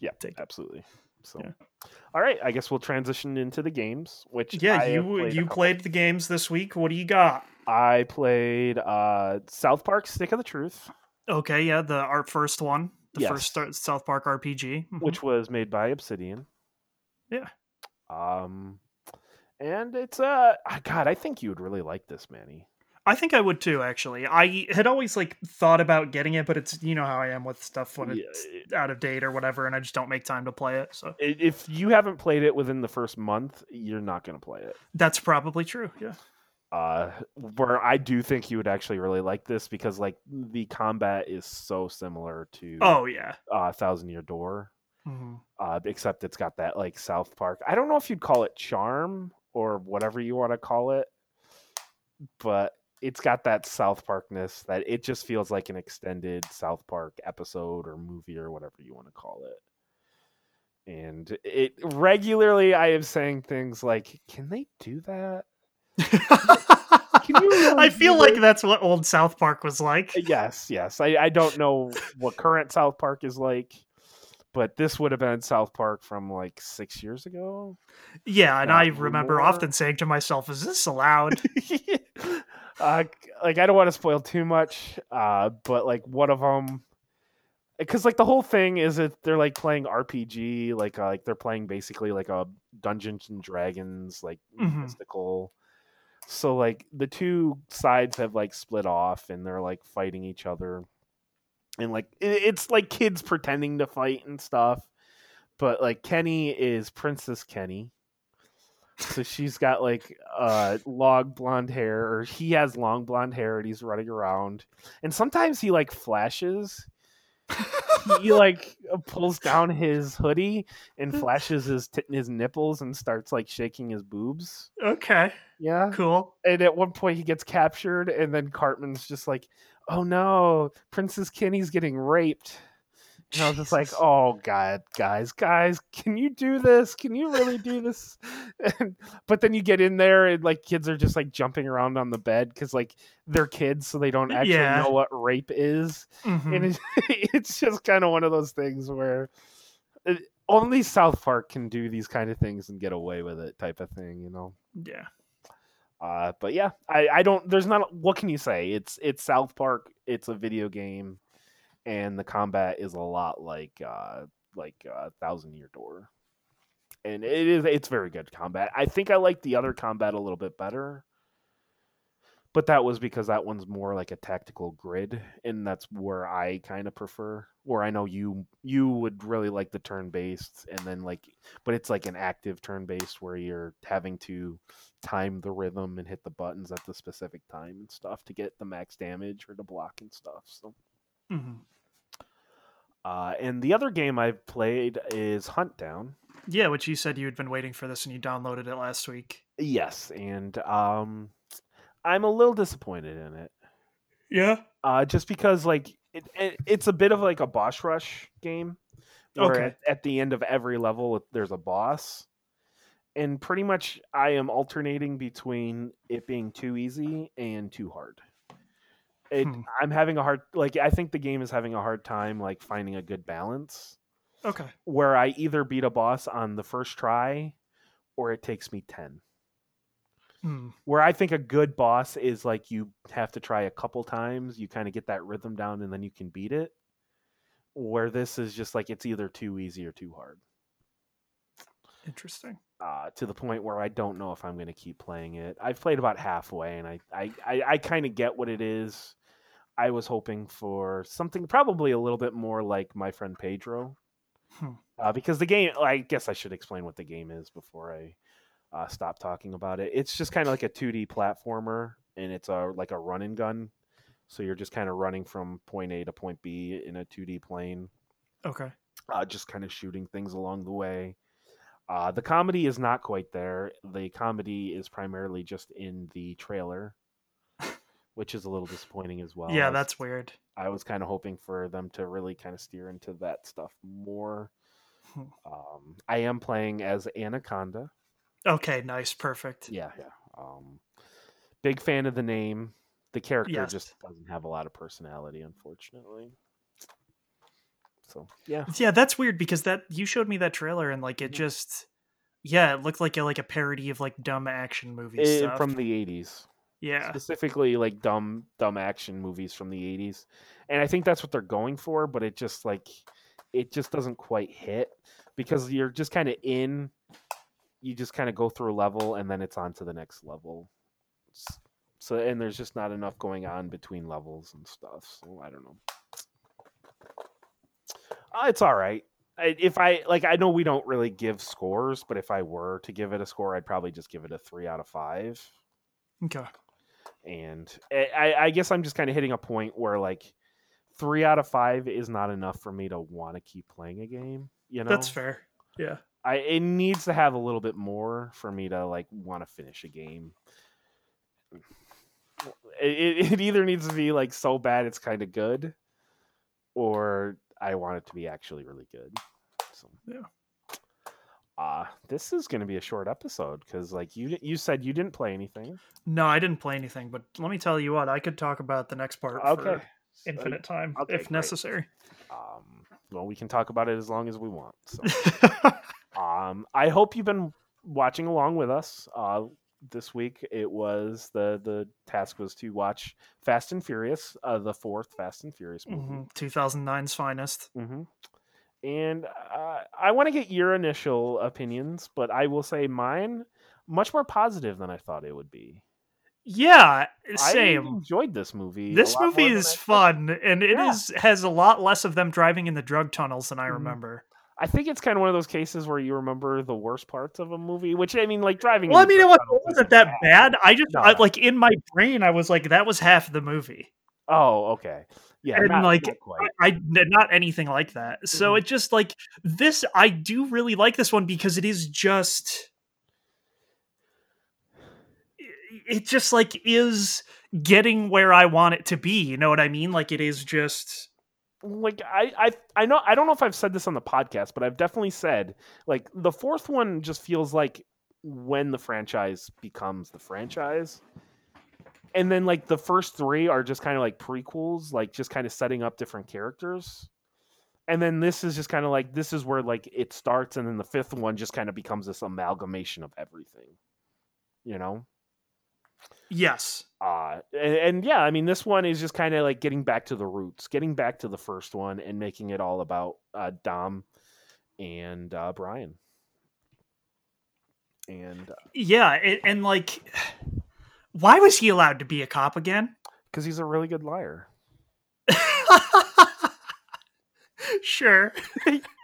Yeah, Take absolutely. So, Yeah. all right, I guess we'll transition into the games. Which Yeah, I you played you played the games this week. What do you got? I played uh, South Park: Stick of the Truth. Okay, yeah, the art first one. the Yes. first Star- South Park RPG, Mhm. which was made by Obsidian. Yeah. Um, and it's uh, ah, God, I think you would really like this, Manny. I think I would too. Actually, I had always like thought about getting it, but it's you know how I am with stuff when Yeah, it's out of date or whatever, and I just don't make time to play it. So If you haven't played it within the first month, you're not going to play it. that's probably true. Yeah. Uh where i do think you would actually really like this because like the combat is so similar to Oh yeah. uh thousand year door Mhm. uh except it's got that like south park i don't know if you'd call it charm or whatever you want to call it but it's got that south parkness that it just feels like an extended south park episode or movie or whatever you want to call it and it regularly i am saying things like can they do that Can you really [laughs] I feel like it? that's what old South Park was like. Yes, yes. I, I don't know what current South Park is like, but this would have been South Park from like six years ago. Yeah, and I remember more. often saying to myself, "Is this allowed?" [laughs] uh, like I don't want to spoil too much, uh, but like one of them, because like the whole thing is that they're like playing RPG, like uh, like they're playing basically like a Dungeons and Dragons, like Mhm. mystical. So like the two sides have like split off and they're like fighting each other, and like it's like kids pretending to fight and stuff. But like Kenny is Princess Kenny, so she's got like uh long blonde hair or he has long blonde hair and he's running around. And sometimes he like flashes [laughs] he like uh, pulls down his hoodie and hmm. flashes his t- his nipples and starts like shaking his boobs. Okay, yeah. Cool. and at one point he gets captured and then cartman's just like oh no. Princess kenny's getting raped and I was just like, "Oh God, guys, guys, can you do this? Can you really do this?" [laughs] And, but then you get in there and like kids are just like jumping around on the bed because like they're kids, so they don't actually Yeah. know what rape is, Mhm. and it's, [laughs] it's just kind of one of those things where it, only South Park can do these kind of things and get away with it, type of thing, you know. yeah, Uh, but yeah, I, I don't. There's not. What can you say? It's it's South Park. It's a video game, and the combat is a lot like uh like uh, Thousand Year Door, and it is it's very good combat. I think I like the other combat a little bit better, but that was because that one's more like a tactical grid, and that's where I kind of prefer. Where I know you you would really like the turn based, and then like, but it's like an active turn based where you're having to time the rhythm and hit the buttons at the specific time and stuff to get the max damage or to block and stuff. So, Mhm. Uh, and the other game I've played is Hunt Down. yeah. Which you said you had been waiting for this, and you downloaded it last week. Yes, and um, I'm a little disappointed in it. Yeah. Uh, just because like it, it, it's a bit of like a boss rush game. Where Okay. At, at the end of every level, there's a boss, and pretty much I am alternating between it being too easy and too hard. It, Hmm. I'm having a hard like I think the game is having a hard time like finding a good balance Okay. where I either beat a boss on the first try or it takes me 10 Hmm. where I think a good boss is like you have to try a couple times, you kind of get that rhythm down, and then you can beat it. Where this is just like it's either too easy or too hard, Interesting. Uh, to the point where I don't know if I'm going to keep playing it. I've played about halfway, and I I, I, I kind of get what it is. I was hoping for something probably a little bit more like my friend Pedro, Hmm. uh, because the game. I guess I should explain what the game is before I uh, stop talking about it. It's just kind of like a 2D platformer, and it's a like a run and gun. So you're just kind of running from point A to point B in a 2D plane, Okay. uh, just kind of shooting things along the way. Uh, the comedy is not quite there. The comedy is primarily just in the trailer, [laughs] which is a little disappointing as well. Yeah, that's weird. I was kind of hoping for them to really kind of steer into that stuff more. Hmm. Um, I am playing as Anna Conda. Okay. Nice. Perfect. Yeah, yeah. Um, big fan of the name. The character Yes. just doesn't have a lot of personality, unfortunately. So yeah, Yeah, that's weird because that you showed me that trailer and like it Mhm. just yeah, it looked like a like a parody of like dumb action movies Eh, stuff. from the '80s. Yeah. specifically like dumb dumb action movies from the 80s and i think that's what they're going for but it just like it just doesn't quite hit because you're just kind of in you just kind of go through a level and then it's on to the next level so and there's just not enough going on between levels and stuff so i don't know Uh, it's all right I, if i like i know we don't really give scores but if i were to give it a score i'd probably just give it a three out of five Okay. and I- I, I guess I'm just kind of hitting a point where like three out of five is not enough for me to want to keep playing a game. You know, That's fair. Yeah. I it needs to have a little bit more for me to like want to finish a game. It, it either needs to be like so bad it's kind of good, or I want it to be actually really good. So Yeah. Uh, this is going to be a short episode because, like you, you said you didn't play anything. No, I didn't play anything, but let me tell you what, I could talk about the next part Okay, infinite time okay, if great. necessary. Um, well, we can talk about it as long as we want. So. [laughs] Um, I hope you've been watching along with us. Uh, this week it was the the task was to watch Fast and Furious, uh, the fourth Fast and Furious movie. Mhm, 2009's finest. hmm And uh, I want to get your initial opinions, but I will say mine much more positive than I thought it would be. Yeah, same. I enjoyed this movie. This movie is fun, and it is Yeah. has a lot less of them driving in the drug tunnels than I Mhm. remember. I think it's kind of one of those cases where you remember the worst parts of a movie, which I mean, like driving. Well, I mean, it, was, it wasn't that bad. I just, No, I, like, in my brain, I was like, that was half the movie. Oh, okay. Yeah, And, not, like, not. I, I not anything like that. So Mhm. it just like this. I do really like this one because it is just. It just like is getting where I want it to be. You know what I mean? Like it is just. Like I, I I know I don't know if I've said this on the podcast, but I've definitely said like the fourth one just feels like when the franchise becomes the franchise. And then like the first three are just kind of like prequels, like just kind of setting up different characters. And then this is just kind of like this is where like it starts and then the fifth one just kind of becomes this amalgamation of everything. You know? Yes. uh and, and yeah i mean this one is just kind of like getting back to the roots getting back to the first one and making it all about uh dom and uh brian and Yeah, it, and like, why was he allowed to be a cop again? because he's a really good liar [laughs] sure. [laughs]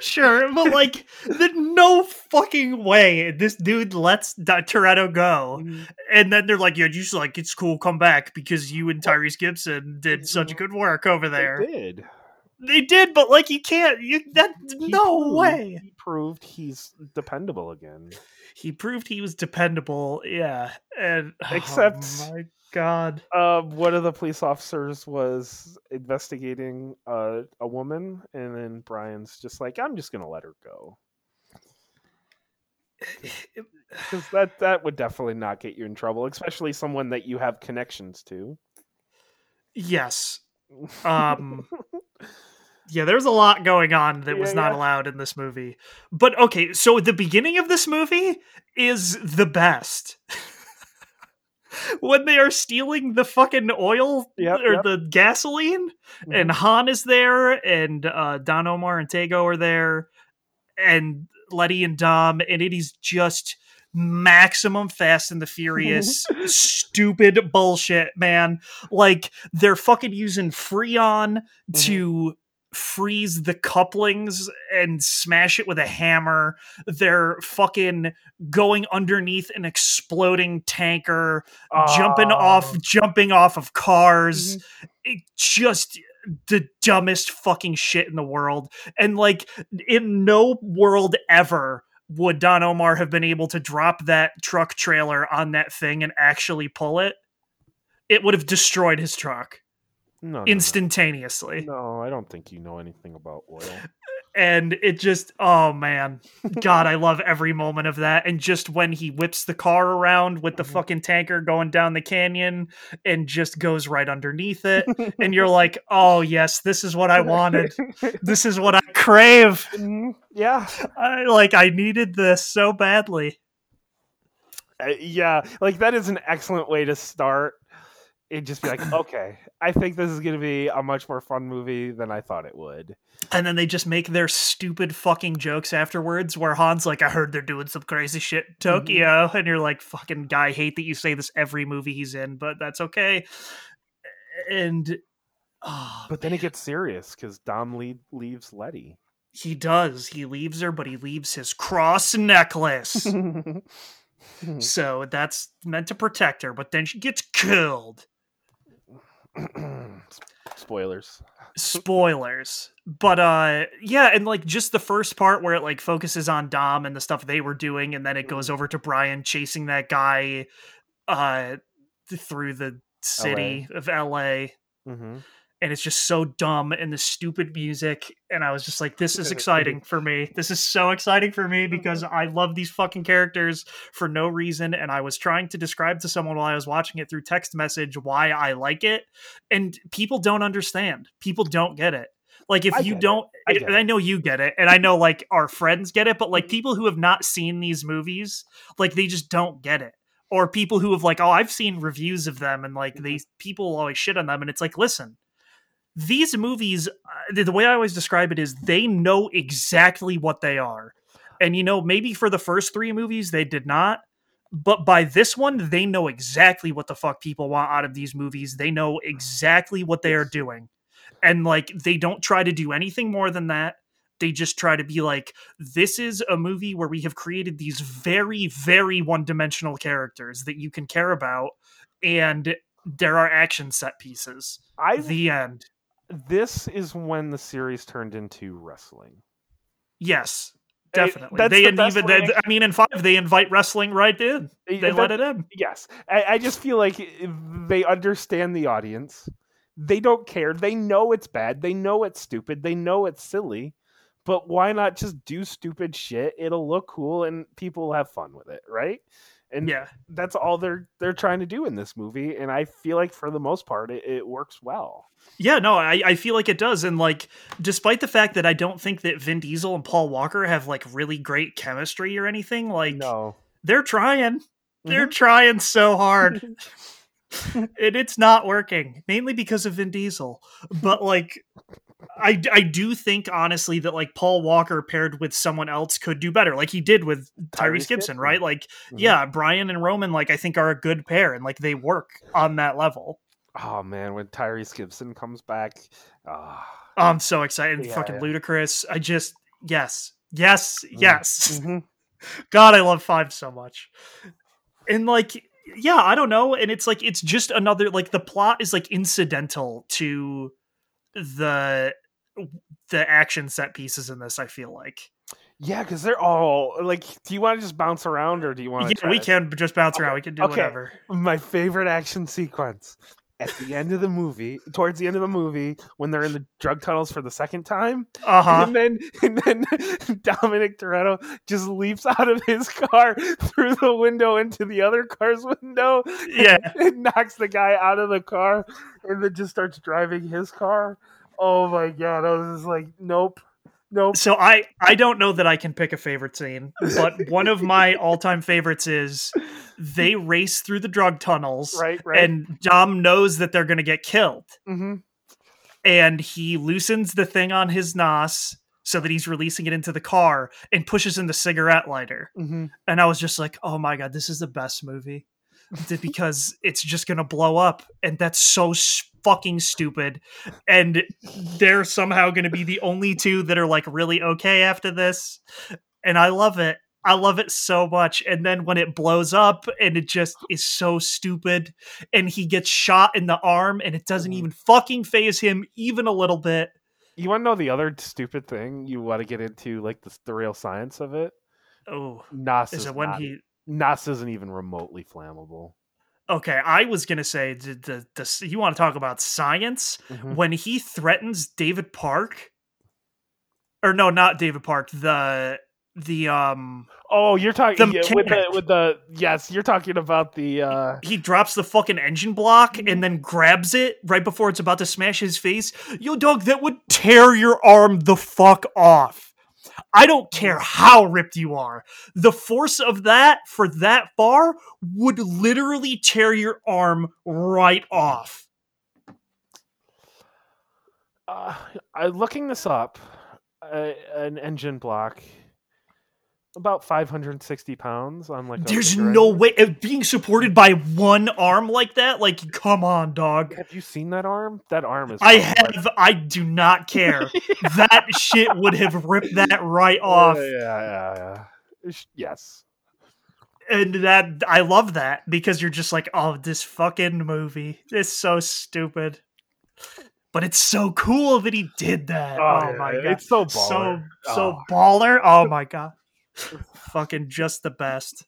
sure, but like, there's no fucking way this dude lets Da- Toretto go, mm-hmm. and then they're like, "Yeah, you just like it's cool, come back because you and Tyrese Gibson did mm-hmm. such good work over there." They did They did, but like, you can't. You that He no proved- way. he proved he's dependable again He proved he was dependable. Yeah, and [sighs] Except- oh my god. uh one of the police officers was investigating uh, a woman and then brian's just like i'm just gonna let her go because that that would definitely not get you in trouble, especially someone that you have connections to. Yes. [laughs] Um Yeah, there's a lot going on that was not yeah. allowed in this movie. But okay, so the beginning of this movie is the best. [laughs] when they are stealing the fucking oil Yep, or yep. the gasoline and Han is there and uh Don Omar and Tego are there and Letty and Dom and it is just maximum fast and the furious [laughs] stupid bullshit man. Like they're fucking using freon to freeze the couplings and smash it with a hammer they're fucking going underneath an exploding tanker jumping off jumping off of cars mhm. it just the dumbest fucking shit in the world. And like in no world ever would Don Omar have been able to drop that truck trailer on that thing and actually pull it. It would have destroyed his truck No, instantaneously. No, no, I don't think you know anything about oil. [laughs] And it just oh man. [laughs] God, I love every moment of that. And just when he whips the car around with the Mhm. fucking tanker going down the canyon and just goes right underneath it. And you're [laughs] like, oh yes, this is what I wanted. this is what I crave. Mhm, yeah, I like I needed this so badly. Uh, yeah, like that is an excellent way to start. It'd just be like, okay, I think this is going to be a much more fun movie than I thought it would. And then they just make their stupid fucking jokes afterwards where Han's like, I heard they're doing some crazy shit in mm-hmm. Tokyo. And you're like, fucking guy, hate that you say this every movie he's in, but that's okay. And oh, But then it gets serious because Dom le- leaves Letty. he does. He leaves her, but he leaves his cross necklace. [laughs] so that's meant to protect her, but then she gets killed. [clears throat] Spoilers. spoilers. But uh yeah and like just the first part where it like focuses on dom and the stuff they were doing and then it goes over to brian chasing that guy uh through the city of la hmm and it's just so dumb and the stupid music and i was just like this is exciting for me. This is so exciting for me because i love these fucking characters for no reason and i was trying to describe to someone while i was watching it through text message why i like it and people don't understand. People don't get it. Like if you don't I I. I know you get it and i know like our friends get it but like people who have not seen these movies like they just don't get it. Or people who have like oh i've seen reviews of them and like they people always shit on them and it's like listen these movies uh, the, the way i always describe it is they know exactly what they are. And you know maybe for the first three movies they did not but by this one they know exactly what the fuck people want out of these movies. They know exactly what they are doing. And like they don't try to do anything more than that. They just try to be like this is a movie where we have created these very very one-dimensional characters that you can care about and there are action set pieces. I the end this is when the series turned into wrestling. yes definitely that's they the even. They, I mean in five they invite wrestling right in they That- let it in Yes, I, I just feel like they understand the audience. They don't care. They know it's bad. They know it's stupid. They know it's silly. But why not just do stupid shit? It'll look cool and people will have fun with it, right? And yeah that's all they're they're trying to do in this movie. And I feel like for the most part, it, it works well. Yeah, no, I, I feel like it does. And like, despite the fact that I don't think that Vin Diesel and Paul Walker have like really great chemistry or anything, like no, they're trying. They're Mhm. trying so hard. [laughs] and it's not working, mainly because of Vin Diesel. But like I, I do think honestly that like Paul Walker paired with someone else could do better, like he did with Tyrese Tyrese Gibson, Gibson. right? Like, Mhm. yeah, Brian and Roman, like I think are a good pair, and like they work on that level. Oh man, when Tyrese Gibson comes back, ah, I'm so excited. Yeah, Fucking yeah. ludicrous. I just yes, yes, Mm. yes. mhm. [laughs] God, I love five so much. And like, yeah, I don't know. And it's like it's just another like the plot is like incidental to the the action set pieces in this. I feel like yeah, because they're all like. Do you want to just bounce around, or do you want? yeah, we can just bounce around. We can do Okay. whatever. my favorite action sequence at the end of the movie, towards the end of the movie, when they're in the drug tunnels for the second time, Uh huh. and then [laughs] and then [laughs] Dominic Toretto just leaps out of his car through the window into the other car's window, Yeah. [laughs] and knocks the guy out of the car, and then just starts driving his car. Oh my god! I was just like, nope, So I I don't know that I can pick a favorite scene, but [laughs] one of my all time favorites is they race through the drug tunnels. Right, right. And Dom knows that they're going to get killed. hmm and he loosens the thing on his nos so that he's releasing it into the car and pushes in the cigarette lighter. hmm And I was just like, oh my God, this is the best movie because it's just going to blow up. And that's so fucking stupid. And they're somehow going to be the only two that are like really okay after this. And I love it. I love it so much. And then when it blows up and it just is so stupid and he gets shot in the arm and it doesn't Mhm. even fucking faze him even a little bit. You want to know the other stupid thing you want to get into, like the, the real science of it? Oh, Nas is is it when not- he Nas isn't even remotely flammable. Okay, I was gonna say the the, the you want to talk about science Mhm. when he threatens David Park, or no, not David Park. The the um Oh, you're talking yeah, with the with the yes, you're talking about the uh he drops the fucking engine block and then grabs it right before it's about to smash his face. Yo, dog, that would tear your arm the fuck off. I don't care how ripped you are. The force of that for that far would literally tear your arm right off. Uh, I looking this up, uh, an engine block about 560 pounds on like. There's no way of being supported by one arm like that. Like, come on, dog. Have you seen that arm? That arm is. I like- have. I do not care. [laughs] that shit would have ripped that right oh, off. Yeah, yeah, yeah. Yes. and that I love that because you're just like, oh, this fucking movie is so stupid, but it's so cool that he did that. Oh, oh yeah, my god, It's so so so Oh. baller. Oh my god, [laughs] fucking just the best.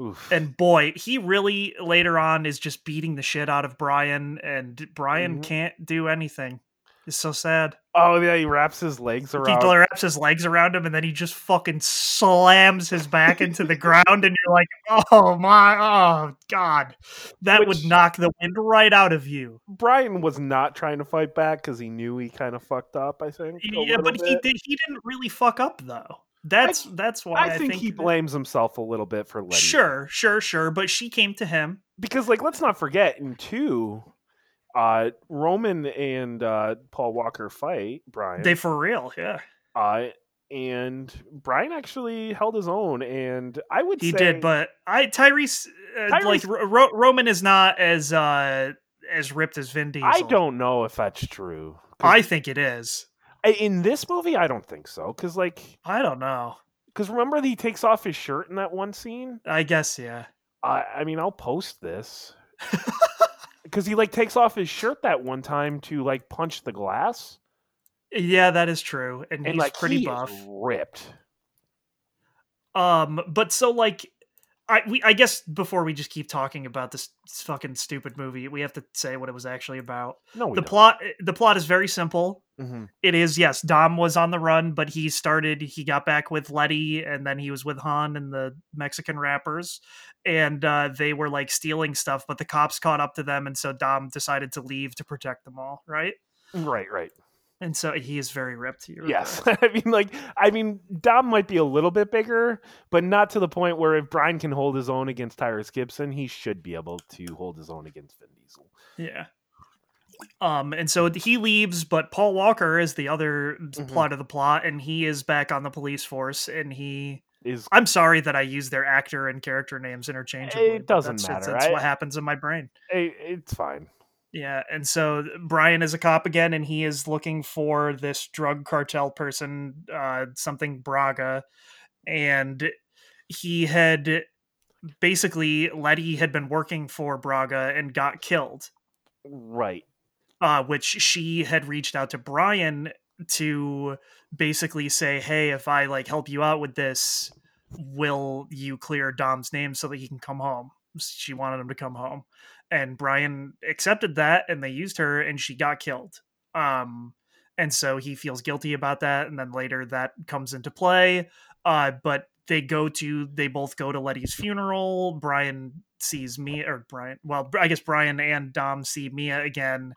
Oof. And boy, he really later on is just beating the shit out of Brian, and Brian Mhm. can't do anything. It's so sad. oh yeah, he wraps his legs around. He wraps his legs around him, and then he just fucking slams his back into the ground, and you're like, "Oh my, oh god, that would knock the wind right out of you." Brian was not trying to fight back because he knew he kind of fucked up. I think. Yeah, but he did. He didn't really fuck up though. That's that's why I, think, he that- blames himself a little bit for letting. Sure, sure, sure. But she came to him. because like let's not forget in two, uh, Roman and uh, Paul Walker fight Brian. They for real, yeah. uh, and Brian actually held his own, and I would He say did, but I Tyrese, uh, like Tyrese- Ro- Ro- Roman is not as uh as ripped as Vin Diesel. I don't know if that's true. I think it is. In this movie, I don't think so. Because like, I don't know. because remember he takes off his shirt in that one scene. I guess yeah. I I mean, I'll post this [laughs] because he like takes off his shirt that one time to like punch the glass, Yeah, that is true, and, and he's like pretty he buff. ripped. Um, but so like, I we I guess before we just keep talking about this fucking stupid movie, we have to say what it was actually about. No, we the don't. plot the plot is very simple. Mhm. It is yes, Dom was on the run, but he started he got back with Letty, and then he was with Han and the Mexican rappers, and uh, they were like stealing stuff, but the cops caught up to them, and so Dom decided to leave to protect them all, right? Right, right. And so he is very ripped. You're Yes. [laughs] I mean, like, I mean, Dom might be a little bit bigger, but not to the point where if Brian can hold his own against Tyrese Gibson, he should be able to hold his own against Vin Diesel. Yeah. Um, and so he leaves, but Paul Walker is the other Mhm. plot of the plot, and he is back on the police force. And he, Is I'm sorry that I use their actor and character names interchangeably. It doesn't that's, matter. That's, I- what happens in my brain. it, it's fine. Yeah, and so Brian is a cop again, and he is looking for this drug cartel person, uh, something Braga, and he had basically Letty had been working for Braga and got killed. Right. Uh, which she had reached out to Brian to basically say, "Hey, if I like help you out with this, will you clear Dom's name so that he can come home?" She wanted him to come home, and Brian accepted that, and they used her, and she got killed. Um, and so he feels guilty about that, and then later that comes into play. Uh, but they go to they both go to Letty's funeral. Brian sees Mia or Brian. Well, I guess Brian and Dom see Mia again,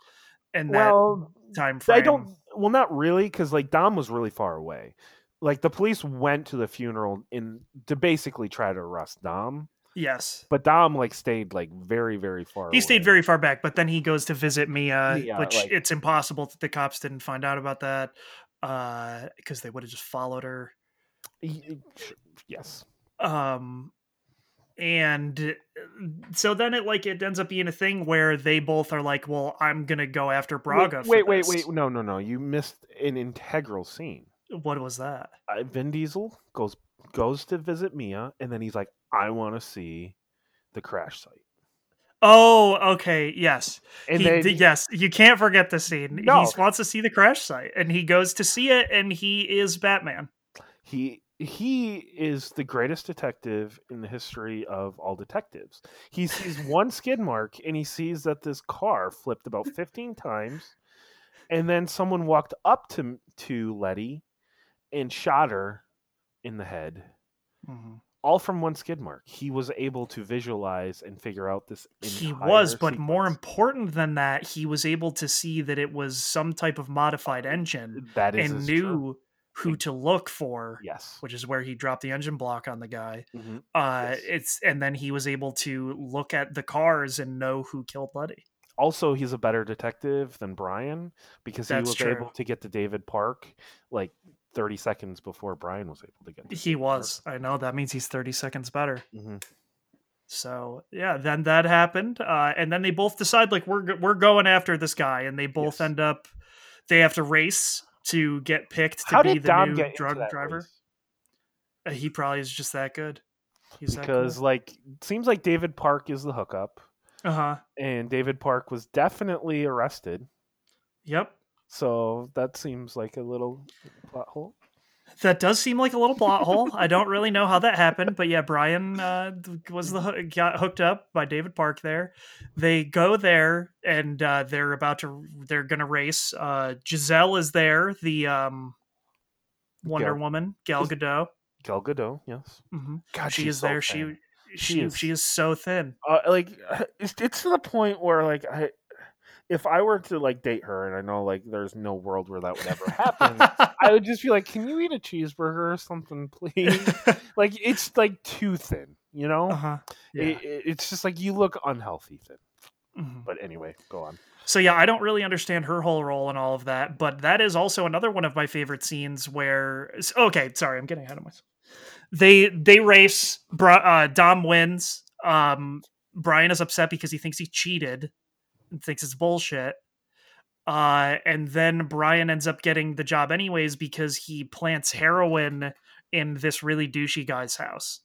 and that Well, time frame. I don't. Well, not really, because like Dom was really far away. Like the police went to the funeral in to basically try to arrest Dom, Yes, but Dom like stayed like very, very far. he stayed very far back, but then he goes to visit Mia, Mia, which like- it's impossible that the cops didn't find out about that because they would have just followed her. Yes. um and uh, so then it like it ends up being a thing where they both are like well i'm gonna go after braga Wait, wait, wait, wait. No, no, no. You missed an integral scene. what was that uh, Vin Diesel goes goes to visit Mia, and then he's like, "I want to see the crash site." oh okay yes And he, then th- yes you can't forget the scene No. he wants to see the crash site and he goes to see it and he is batman he he is the greatest detective in the history of all detectives. He sees one skid mark, and he sees that this car flipped about [laughs] fifteen times, and then someone walked up to to Letty and shot her in the head. Mm-hmm. all from one skid mark. He was able to visualize and figure out this. he was but more important than that he was able to see that it was some type of modified engine that is and knew true. Who to look for, Yes. which is where he dropped the engine block on the guy. Mhm. Uh, Yes. it's and then he was able to look at the cars and know who killed Letty. Also, he's a better detective than Brian because he That's was true. able to get to David Park like 30 seconds before Brian was able to get. To He was. I know that means he's thirty seconds better. Park. Mhm. So yeah, then that happened, uh, and then they both decide like we're we're going after this guy, and they both Yes. end up they have to race to get picked to How be the Dom new drug driver. race? Uh, he probably is just that good. He's Because like seems like David Park is the hookup, uh huh. and David Park was definitely arrested. Yep. So that seems like a little plot hole. That does seem like a little plot hole. I don't really know how that happened, but yeah, Brian uh, was the got hooked up by David Park there. They go there and uh, they're about to they're gonna race. Uh, Giselle is there, the um, Wonder Gal- Woman, Gal Gadot. Gal Gadot, yes. hmm God, She is so there. thin. She She she is- she is so thin. uh, like [laughs] it's, it's to the point where like I, if I were to like date her, and I know like there's no world where that would ever happen, [laughs] I would just be like, "Can you eat a cheeseburger or something, please?" [laughs] like it's like too thin, you know. uh-huh. Yeah. It, it- it's just like you look unhealthy thin. Mhm. But anyway, go on. So yeah, I don't really understand her whole role and all of that, but that is also another one of my favorite scenes where okay, sorry, I'm getting ahead of myself. They they race, uh, Dom wins. Um, Brian is upset because he thinks he cheated and thinks it's bullshit. Uh, and then Brian ends up getting the job anyways because he plants heroin in this really douchey guy's house.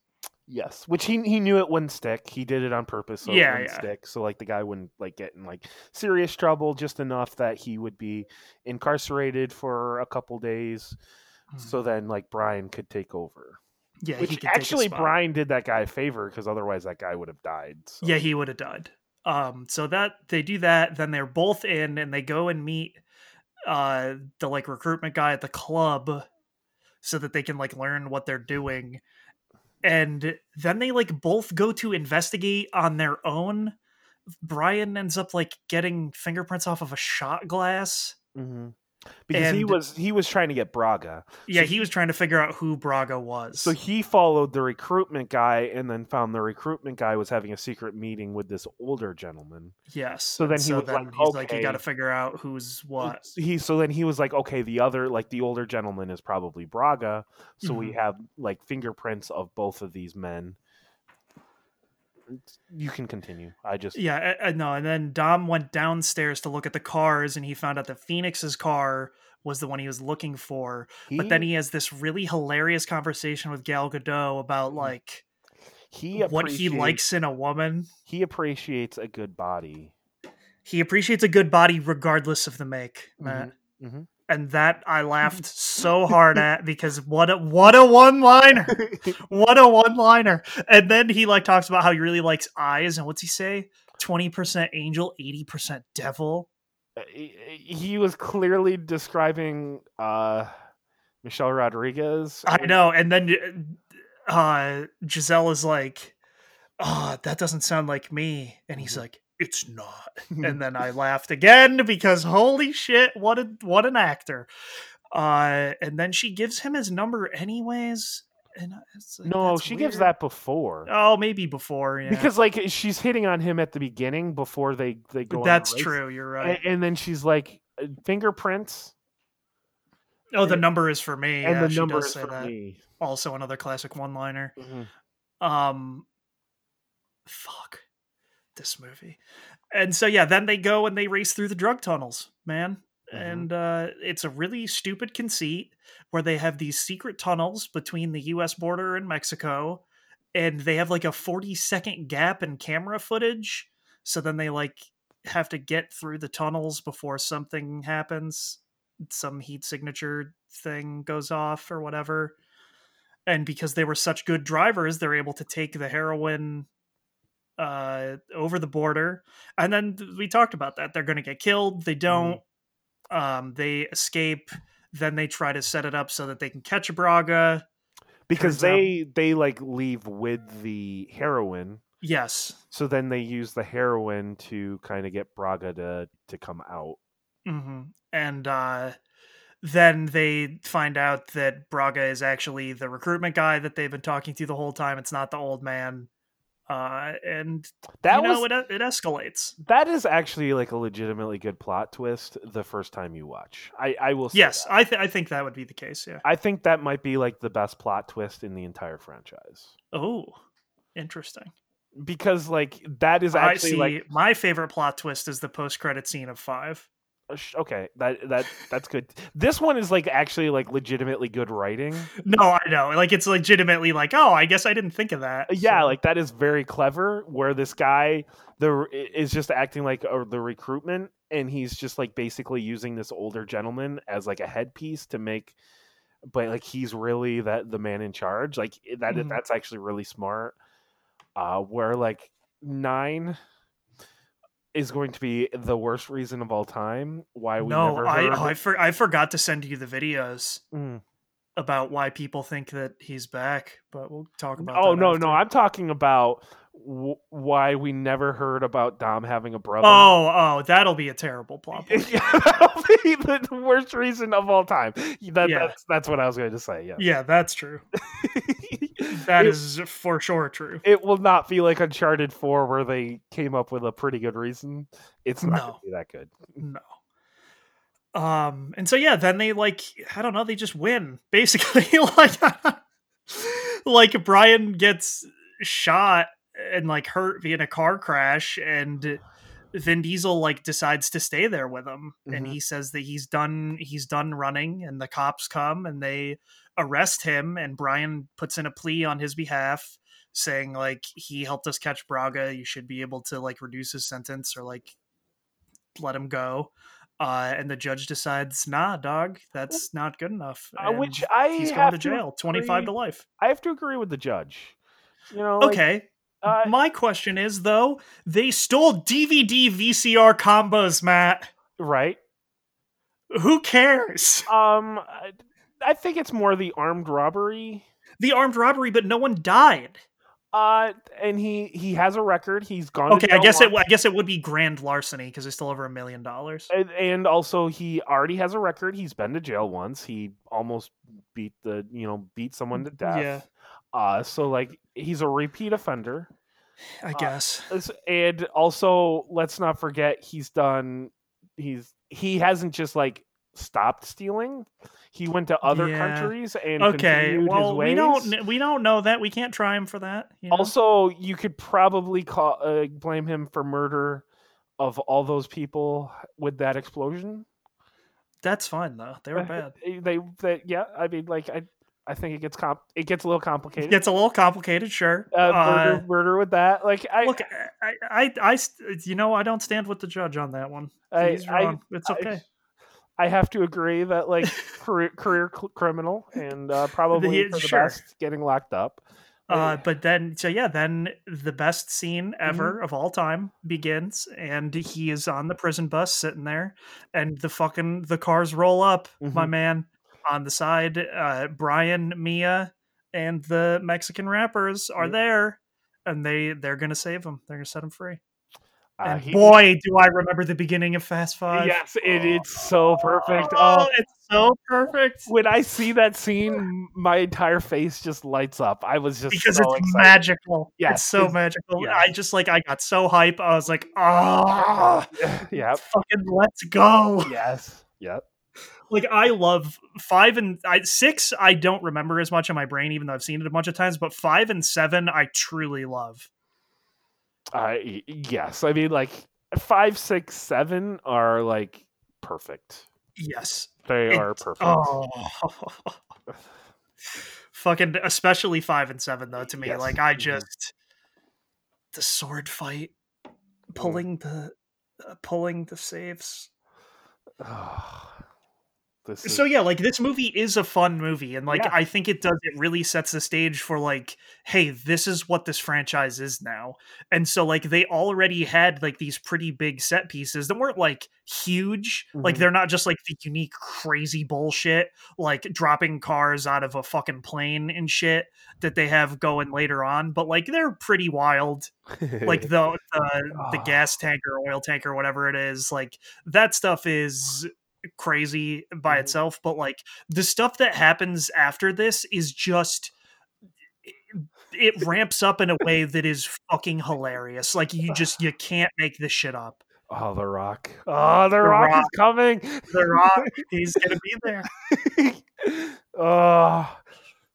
Yes, which he he knew it wouldn't stick. He did it on purpose, so Yeah, it wouldn't yeah. stick. So like the guy wouldn't like get in like serious trouble, just enough that he would be incarcerated for a couple days. So then like Brian could take over. yeah, he Which could take a actually. Brian did that guy a favor because otherwise that guy would have died. So. Yeah, he would have died. Um, so that they do that, then they're both in, and they go and meet uh the like recruitment guy at the club, so that they can like learn what they're doing, and then they like both go to investigate on their own. Brian ends up like getting fingerprints off of a shot glass. Mhm. Because he was he was trying to get Braga. Yeah, So he was trying to figure out who Braga was. So he followed the recruitment guy and then found the recruitment guy was having a secret meeting with this older gentleman. yes. so and then he was like, he's like, you got to figure out who's what. He so then he was like, okay, the other like the older gentleman is probably Braga. So we Mm-hmm. have like fingerprints of both of these men. You can continue. I just Yeah, uh, uh, no, and then Dom went downstairs to look at the cars, and he found out that Phoenix's car was the one he was looking for. But then he has this really hilarious conversation with Gal Gadot about like he what he likes in a woman. He appreciates a good body. He appreciates a good body regardless of the make, Matt. mhm. And that I laughed [laughs] so hard at because what a what a one liner. [laughs] what a one liner. And then he like talks about how he really likes eyes and what's he say? 20% angel, 80% devil. he, he was clearly describing uh Michelle Rodriguez. I know. And then uh Giselle is like, "Oh, that doesn't sound like me." And he's like, "It's not." [laughs] and then I laughed again because holy shit, what a what an actor. Uh and then she gives him his number anyways. And it's like, no, she gives that before. Oh, maybe before, yeah. Because like she's hitting on him at the beginning before they they go. that's true. You're right. And, then she's like uh, fingerprints, oh, the number is for me. and yeah, the she number does is say for that. me. Also, another classic one-liner. Mhm. um fuck this movie. And so yeah then they go and they race through the drug tunnels man. Mhm. and uh it's a really stupid conceit where they have these secret tunnels between the us border and mexico and they have like a 40 second gap in camera footage. So then they like have to get through the tunnels before something happens some heat signature thing goes off or whatever. And because they were such good drivers they're able to take the heroin uh over the border and then we talked about that they're going to get killed they don't um they escape then they try to set it up so that they can catch braga Because Turns out- they they like leave with the heroin, yes so then they use the heroin to kind of get Braga to to come out. hmm and uh then they find out that Braga is actually the recruitment guy that they've been talking to the whole time. It's not the old man. Uh, and That was know, it, it escalates. that is actually like a legitimately good plot twist the first time you watch. I I will say Yes, that. I th- I think that would be the case. Yeah. I think that might be like the best plot twist in the entire franchise Oh, interesting. because like that is I actually see. like my favorite plot twist is the post credit scene of five. Sh- okay that that that's good. This one is like actually like legitimately good writing. No, I know. Like it's legitimately like, oh, I guess I didn't think of that. Yeah, So- like that is very clever. Where this guy the is just acting like uh, the recruitment, and he's just like basically using this older gentleman as like a headpiece to make, but like he's really that the man in charge. Like that Mhm. that's actually really smart. Uh, where like nine is going to be the worst reason of all time why we no, never I heard. I, for, I forgot to send you the videos Mm. about why people think that he's back, but we'll talk about. Oh no, after. no, I'm talking about w- why we never heard about Dom having a brother. Oh, oh, that'll be a terrible plot. [laughs] yeah, that'll be the worst reason of all time. That, Yeah. That's that's what I was going to say. Yeah, yeah, that's true. [laughs] That it, is for sure true. It will not be like Uncharted Four, where they came up with a pretty good reason. It's not going to be that good. No. Um, and so yeah, then they like I don't know, they just win basically. [laughs] like, like Brian gets shot and like hurt via a car crash, and Vin Diesel like decides to stay there with him, and Mhm. he says that he's done he's done running, and the cops come and they arrest him, and Brian puts in a plea on his behalf. Saying like he helped us catch Braga, you should be able to like reduce his sentence or like let him go. Uh, and the judge decides, nah, dog, that's not good enough. Uh, and which I he's going to jail, 25 to life. I have to agree with the judge. You know, like, Okay. Uh, My question is, though, they stole DVD VCR combos, Matt. right? Who cares? Um, I, think it's more the armed robbery. The armed robbery, but no one died. Uh, and he he has a record. He's gone. to Okay, I guess it. I guess it would be grand larceny because it's still over a million dollars. and, and also he already has a record. He's been to jail once. He almost beat the you know beat someone to death. Yeah. Uh, so like he's a repeat offender. I guess. It's- And also let's not forget he's done. He's he hasn't just like stopped stealing. He went to other Yeah. countries and Okay, well, his ways. we don't. We don't know that. We can't try him for that. you know? Also, you could probably call uh, blame him for murder of all those people with that explosion. that's fine though. They were [laughs] bad. They, they, yeah. I mean, like, I, I think it gets comp, it gets a little complicated. It's a little complicated, sure. uh, murder, Uh, murder with that. Like, I, Look, I, I, I, you know, I don't stand with the judge on that one. I, He's I, wrong. it's okay. I have to agree that like [laughs] career, career criminal and uh, [laughs] probably He- for the sure. best getting locked up. Uh, but then, so yeah, then the best scene Mm-hmm. ever of all time begins, and he is on the prison bus sitting there, and the fucking the cars roll up, my Mhm. man. On the side, uh, Brian, Mia, and the Mexican rappers are Yep. there, and they they're gonna save him. They're gonna set him free. Uh, and he- boy, do I remember the beginning of Fast Five. yes, it, it's so perfect. Oh, Oh, it's so perfect when I see that scene, my entire face just lights up. I was just because so it's excited. magical. Yes, it's so it's- magical. yes. I just like I got so hype. I was like, ah, [laughs] yeah. fucking let's go. Yes. Yep. Like I love five and I, six. I don't remember as much in my brain, even though I've seen it a bunch of times. But five and seven, I truly love. Uh, yes. I mean, like five, six, seven are like perfect. Yes, They It- are perfect. Oh. [laughs] Fucking especially five and seven though to me. Yes. Like I Mhm. just the sword fight, Mm. pulling the uh, pulling the saves. This is, So yeah, like this movie is a fun movie, and like Yeah. I think it does. It really sets the stage for like, hey, this is what this franchise is now. And so like they already had like these pretty big set pieces that weren't like huge. Like Mhm. they're not just like the unique crazy bullshit like dropping cars out of a fucking plane and shit that they have going later on. But like they're pretty wild like the [laughs] the, the Ah. gas tank or oil tank or whatever it is like that stuff is crazy by Mhm. itself, but like the stuff that happens after this is just it ramps up in a way that is fucking hilarious. Like you [sighs] just you can't make this shit up. Oh, The Rock. Oh, The, Rock, Rock. is coming. The Rock, he's gonna be [laughs] there. oh.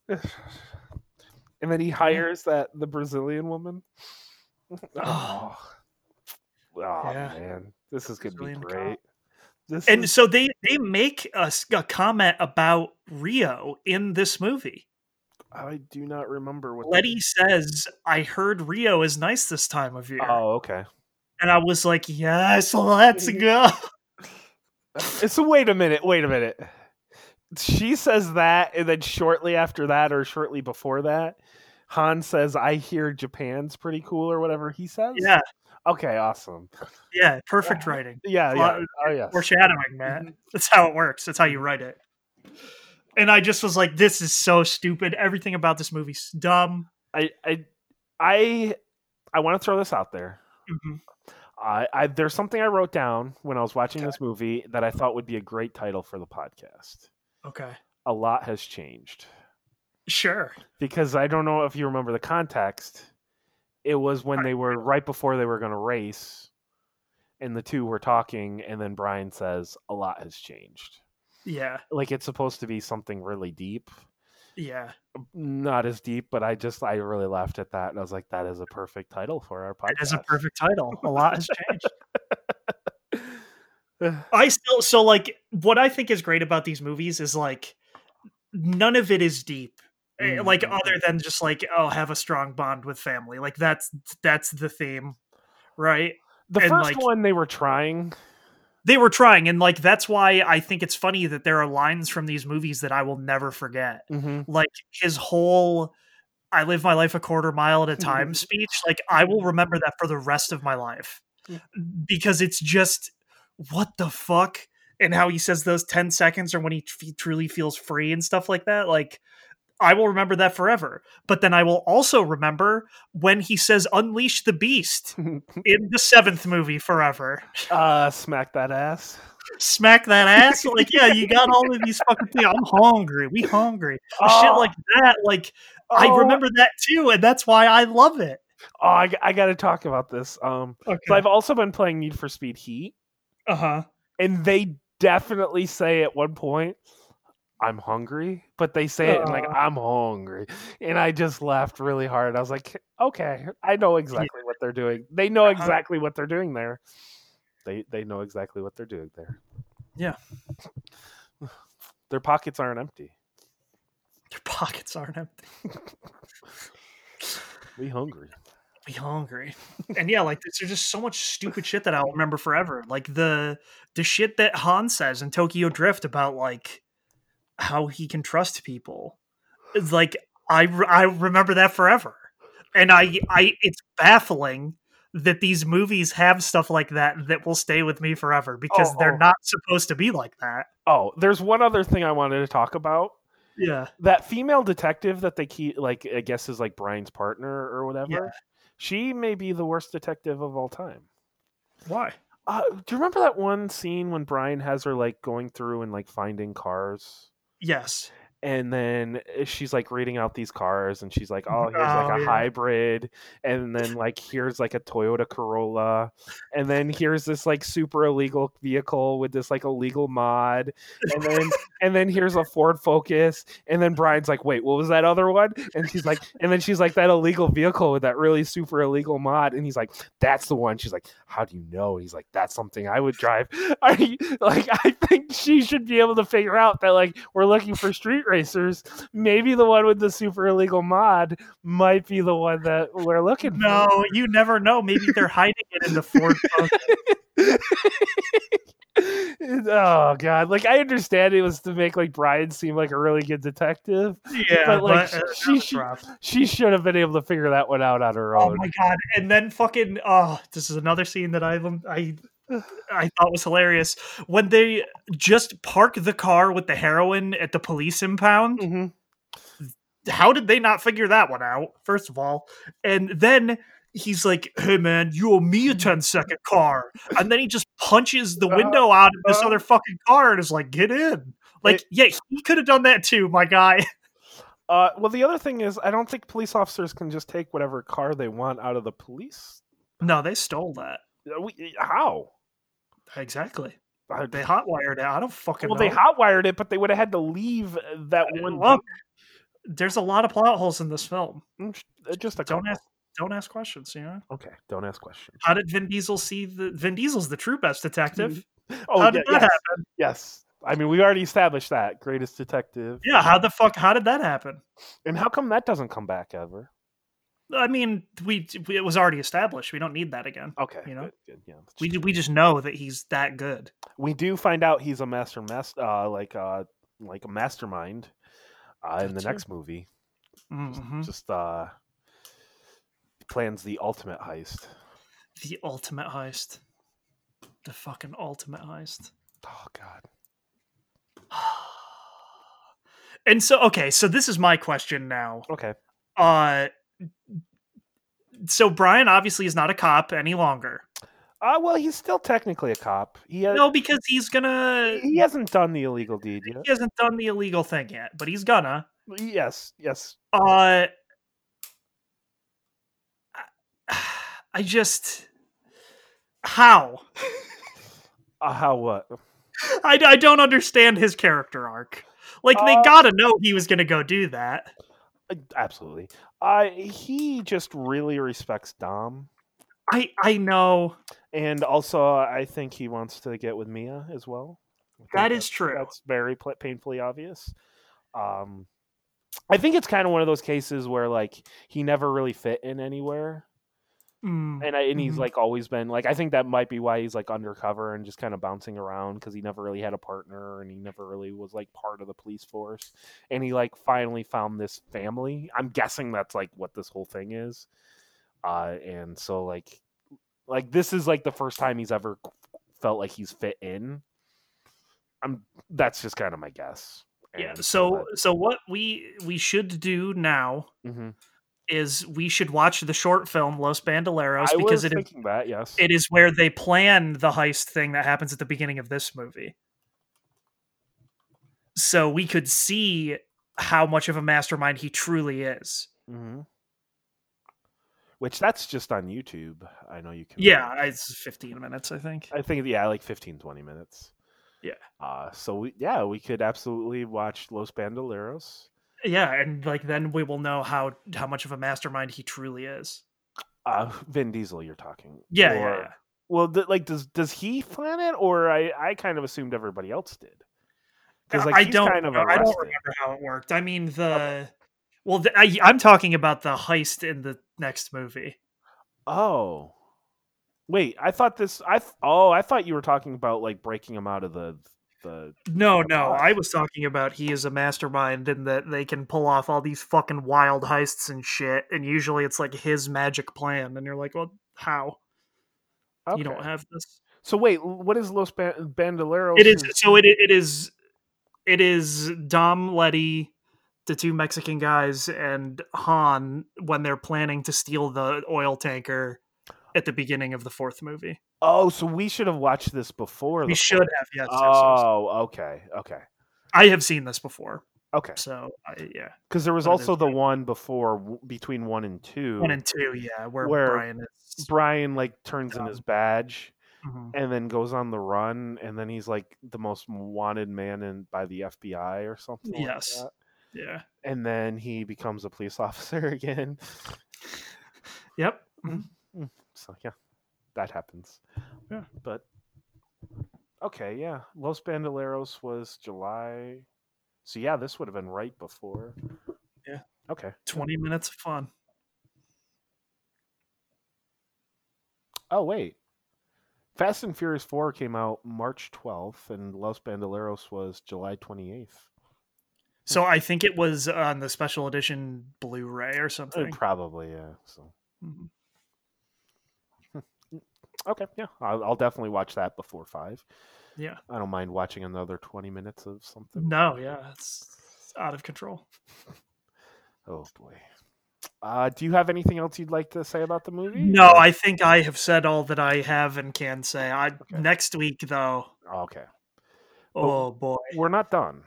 [sighs] And then he hires that the Brazilian woman. [sighs] Oh, oh Yeah. man, this is gonna be great. cop. This And is, so they they make a comment about Rio in this movie. I do not remember what. Letty says, "I heard Rio is nice this time of year," Oh, okay. and I was like, "Yes, let's [laughs] go." So wait a minute. Wait a minute. She says that, and then shortly after that, or shortly before that, Han says, "I hear Japan's pretty cool," or whatever he says. Yeah, Okay. Awesome. yeah, perfect writing, Yeah. Yeah. Oh yes. foreshadowing, man. That's how it works. That's how you write it. And I just was like, "This is so stupid. Everything about this movie's dumb." I I I I want to throw this out there. Mhm. I, I there's something I wrote down when I was watching Okay. this movie that I thought would be a great title for the podcast. Okay, A lot has changed sure. because I don't know if you remember the context. It was when they were right before they were going to race, and the two were talking, and then Brian says, "A lot has changed." Yeah, Like it's supposed to be something really deep, yeah. not as deep, but I just I really laughed at that, and I was like, "That is a perfect title for our podcast." It is a perfect title. A lot has changed. [laughs] I still so like what I think is great about these movies is like none of it is deep. Eh, Like other than just like oh have a strong bond with family. Like that's that's the theme, right? The and, first like- one they were trying. They were trying and like that's why I think it's funny that there are lines from these movies that I will never forget. Mm-hmm. Like his whole I live my life a quarter mile at a time speech, like I will remember that for the rest of my life. Because it's just what the fuck and how he says those 10 seconds or when he, f- truly feels free and stuff like that like i will remember that forever. But then i will also remember when he says unleash the beast [laughs] in the seventh movie forever. Uh, smack that ass. smack that ass? Like yeah you got all of these fucking things i'm hungry. We hungry. Shit Oh, like that like i oh, remember that too and that's why i love it. Oh, I, I got to talk about this. Um, so okay. I've also been playing Need for Speed Heat, uh-huh. And they definitely say at one point, "I'm hungry," but they say it like. "I'm hungry," and I just laughed really hard. I was like, "Okay, I know exactly what they're doing. They know Uh-huh. exactly what they're doing there. They they know exactly what they're doing there. Yeah. Their pockets aren't empty. Their pockets aren't empty We hungry." be hungry. and yeah, like there's just so much stupid shit that I'll remember forever. Like the the shit that Han says in Tokyo Drift about like how he can trust people. It's like I I remember that forever. And I I it's baffling that these movies have stuff like that that will stay with me forever because Oh, they're oh. not supposed to be like that. Oh, there's one other thing I wanted to talk about. Yeah. that female detective that they keep like I guess is like Brian's partner or whatever. Yeah. She may be the worst detective of all time. Why? Uh, do you remember that one scene when Brian has her like going through and like finding cars? Yes. And then eh, she's like reading out these cars and she's like, Oh, here's like Oh, a yeah. hybrid. And then like here's like a Toyota Corolla. And then here's this like super illegal vehicle with this like illegal mod. And then and then here's a Ford Focus. And then Brian's like, wait, what was that other one? And she's like, and then she's like, that illegal vehicle with that really super illegal mod. And he's like, that's the one. She's like, how do you know? and He's like, that's something I would drive. [laughs] You, like, I think she should be able to figure out that like we're looking for street racers. Maybe the one with the super illegal mod might be the one that we're looking for. No, you never know. Maybe they're hiding it in the Ford [laughs] oh god like i understand it was to make like brian seem like a really good detective Yeah, But, like, but, uh, she- she- she should have been able to figure that one out on her own Oh my god! And then fucking oh, this is another scene that I I I thought was hilarious when they just park the car with the heroin at the police impound. Mhm. How did they not figure that one out? First of all, and then he's like, "Hey man, you owe me a 10 second car," and then he just punches the window out of this uh, other fucking car and is like, "Get in." Like, It- yeah, he could have done that too, my guy. [laughs] Uh, well, the other thing is, I don't think police officers can just take whatever car they want out of the police. No, they stole that. Uh, we- How? Exactly. They hotwired it. I don't fucking well, know. they hotwired it, but they would have had to leave that one. Look, there's a lot of plot holes in this film. Mm, uh, Just a Don't ask don't ask questions, you know? Okay, don't ask questions. How did Vin Diesel see the Vin Diesel's the true best detective? [laughs] Oh, How did yeah, that yes, happen? yes. I mean, we already established that greatest detective. Yeah, how the fuck how did that happen? And how come that doesn't come back ever? I mean, we it was already established. We don't need that again. Okay, You know? good, good, yeah. We true. we just know that he's that good. we do find out he's a master, mas- uh, like uh, like a mastermind, uh, in the That's next movie. Mhm. Just uh, plans the ultimate heist. The ultimate heist. The fucking ultimate heist. Oh God. [sighs] And so okay, so this is my question now. Okay. Uh so Brian obviously is not a cop any longer. Uh, well, he's still technically a cop. He ha- No, because he's gonna he hasn't done the illegal deed yet. he hasn't done the illegal thing yet, but he's gonna. Yes, yes. Uh [sighs] I just how? [laughs] Uh, how what? I, I don't understand his character arc. Like they Uh, gotta know he was gonna go do that. Absolutely. Uh, he just really respects Dom, I I know and also I think he wants to get with Mia as well. That is true. That's very pl- painfully obvious. Um, I think it's kind of one of those cases where like he never really fit in anywhere, Mm, and I, and he's Mhm. like always been like I think that might be why he's like undercover and just kind of bouncing around because he never really had a partner and he never really was like part of the police force, and he like finally found this family. I'm guessing that's like what this whole thing is, uh, and so like like this is like the first time he's ever felt like he's fit in. I'm that's just kind of my guess. yeah. And So so what we we should do now that- Mhm. Is we should watch the short film Los Bandoleros I because it is that yes, it is where they plan the heist thing that happens at the beginning of this movie. So we could see how much of a mastermind he truly is. Mm-hmm. which that's just on YouTube. I know you can. Yeah, it's 15 minutes, I think. I think yeah, like 15, 20 minutes. Yeah. Uh, so we yeah we could absolutely watch Los Bandoleros. Yeah, and like then we will know how how much of a mastermind he truly is. Uh, Vin Diesel, you're talking. Yeah, Or- yeah, yeah. Well, th- like does does he plan it, or I I kind of assumed everybody else did. Because like I he's don't kind of. I don't remember how it worked. I mean the well, the, I, I'm talking about the heist in the next movie. Oh, wait. I thought this. I th- oh, I thought you were talking about like breaking him out of the the. No, no. I was talking about he is a mastermind and that they can pull off all these fucking wild heists and shit. And usually it's like his magic plan, and you're like, well, how? You don't have this. So wait, what is Los Ban- Bandoleros? It is so it it is it is Dom Letty, the two Mexican guys, and Han when they're planning to steal the oil tanker at the beginning of the fourth movie. Oh, so we should have watched this before. We should fourth- have yes, yes, yes. Oh, okay, okay, I have seen this before, okay. so I, yeah, Because there was But also the one before w- between one and two, one and two, yeah, where, Where Brian is. Brian like turns in his badge Mhm. and then goes on the run, and then he's like the most wanted man in by the FBI or something. like Yes. that. Yeah. and then he becomes a police [laughs] officer again. Yep. [laughs] So yeah, that happens. Yeah. But okay, yeah. Los Bandoleros was July. So yeah, this would have been right before. Yeah. Okay. Twenty minutes of fun. Oh wait. Fast and Furious 4 came out March 12th and Los Bandoleros was July 28th. So I think it was on the special edition Blu-ray or Uh, something. Probably, yeah. So Mhm. Okay, yeah. I'll, I'll definitely watch that before 5. Yeah. I don't mind watching another 20 minutes of something. No, yeah, it's out of control. [laughs] Oh boy. Uh, do you have anything else you'd like to say about the movie? No, or- I think I have said all that I have and can say. I next week though. Okay. Oh boy, We're not done.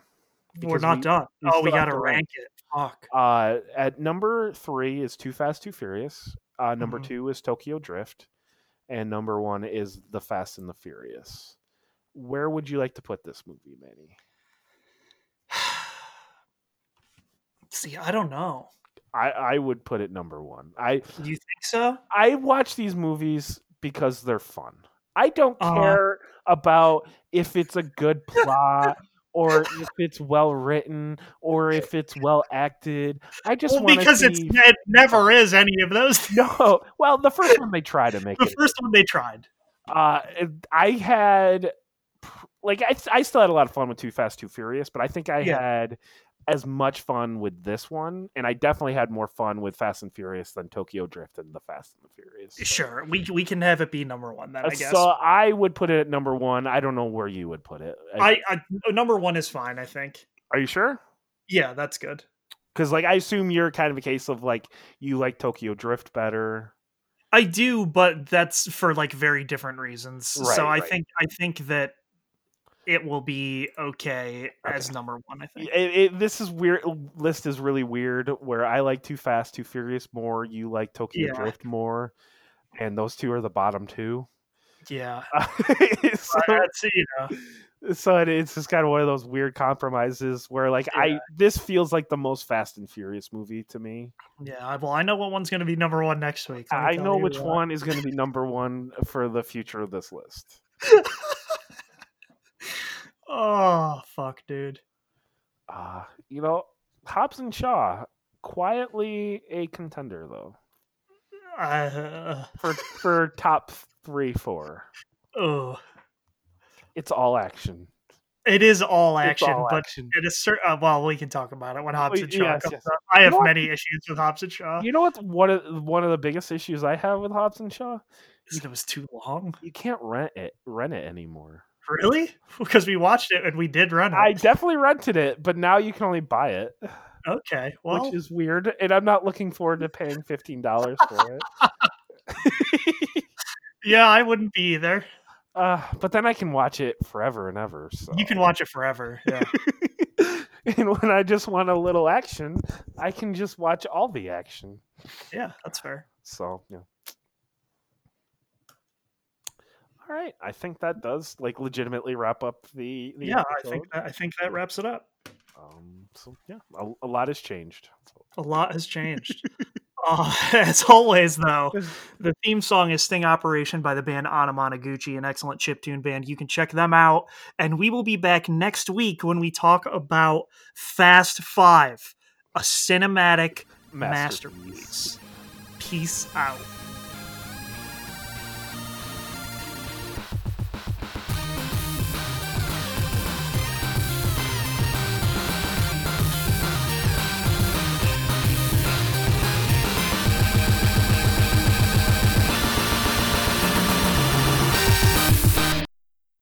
we're not we- done. we oh, we got to to rank. it. Fuck. Uh, at number three is Too Fast, Too Furious. Uh, number Mhm. two is Tokyo Drift, and number one is The Fast and the Furious. Where would you like to put this movie, Manny? [sighs] See, I don't know. I, I would put it number one. I Do you think so? I watch these movies because they're fun. I don't Uh-huh. care about if it's a good [laughs] plot or [laughs] if it's well written or if it's well acted. I just Well, because to it's it never is any of those. [laughs] No, well, the first one they try to [laughs] make the it. first one they tried. Uh, I had like I, I still had a lot of fun with Too Fast, Too Furious, but I think I Yeah. had as much fun with this one, and I definitely had more fun with Fast and Furious than Tokyo Drift and the Fast and the Furious. So- Sure, we we can have it be number one then. I Uh, guess. So I would put it at number one. I don't know where you would put it. I, I number one is fine. I think. are you sure? Yeah, that's good. Because like I assume you're kind of a case of like you like Tokyo Drift better. I do, but that's for like very different reasons. so I right. think I think that it will be okay, as number one. I think. It, it, this is weird. Uh, list is really weird. Where I like Too Fast, Too Furious more. You like Tokyo Yeah. Drift more, and those two are the bottom two. Yeah, [laughs] so, that's uh, you know. so it, it's just kind of one of those weird compromises where like I this feels like the most Fast and Furious movie to me. Yeah, well, I know what one's going to be number one next week. I know which one is going to be number one for the future of this list. [laughs] Oh fuck, dude. Uh, you know, Hobbs and Shaw, quietly a contender though Uh, [laughs] for for top three, four. oh, It's all action. it is all action, all but action. it is certain. Uh, well, we can talk about it when Hobbs and Shaw yes, comes yes. up. I have know what? many issues with Hobbs and Shaw. You know what? One of one of the biggest issues I have with Hobbs and Shaw, is It was too long. you can't rent it rent it anymore. Really? [laughs] Because we watched it and we did run it. I definitely rented it, but now you can only buy it, okay. Well, which is weird. And I'm not looking forward to paying fifteen dollars for it. [laughs] [laughs] yeah, I wouldn't be either. Uh, but then I can watch it forever and ever. So. You can watch it forever. Yeah. and when I just want a little action, I can just watch all the action. yeah, that's fair. So yeah. All right, I think that does like legitimately wrap up the. the Yeah, I think that, I think that wraps it up. Um, so yeah, a, a lot has changed. A lot has changed. Uh, [laughs] as always, though, [laughs] the theme song is Sting Operation by the band Anamanaguchi, an excellent chiptune band. You can check them out. And we will be back next week when we talk about Fast Five, a cinematic masterpiece. Peace out.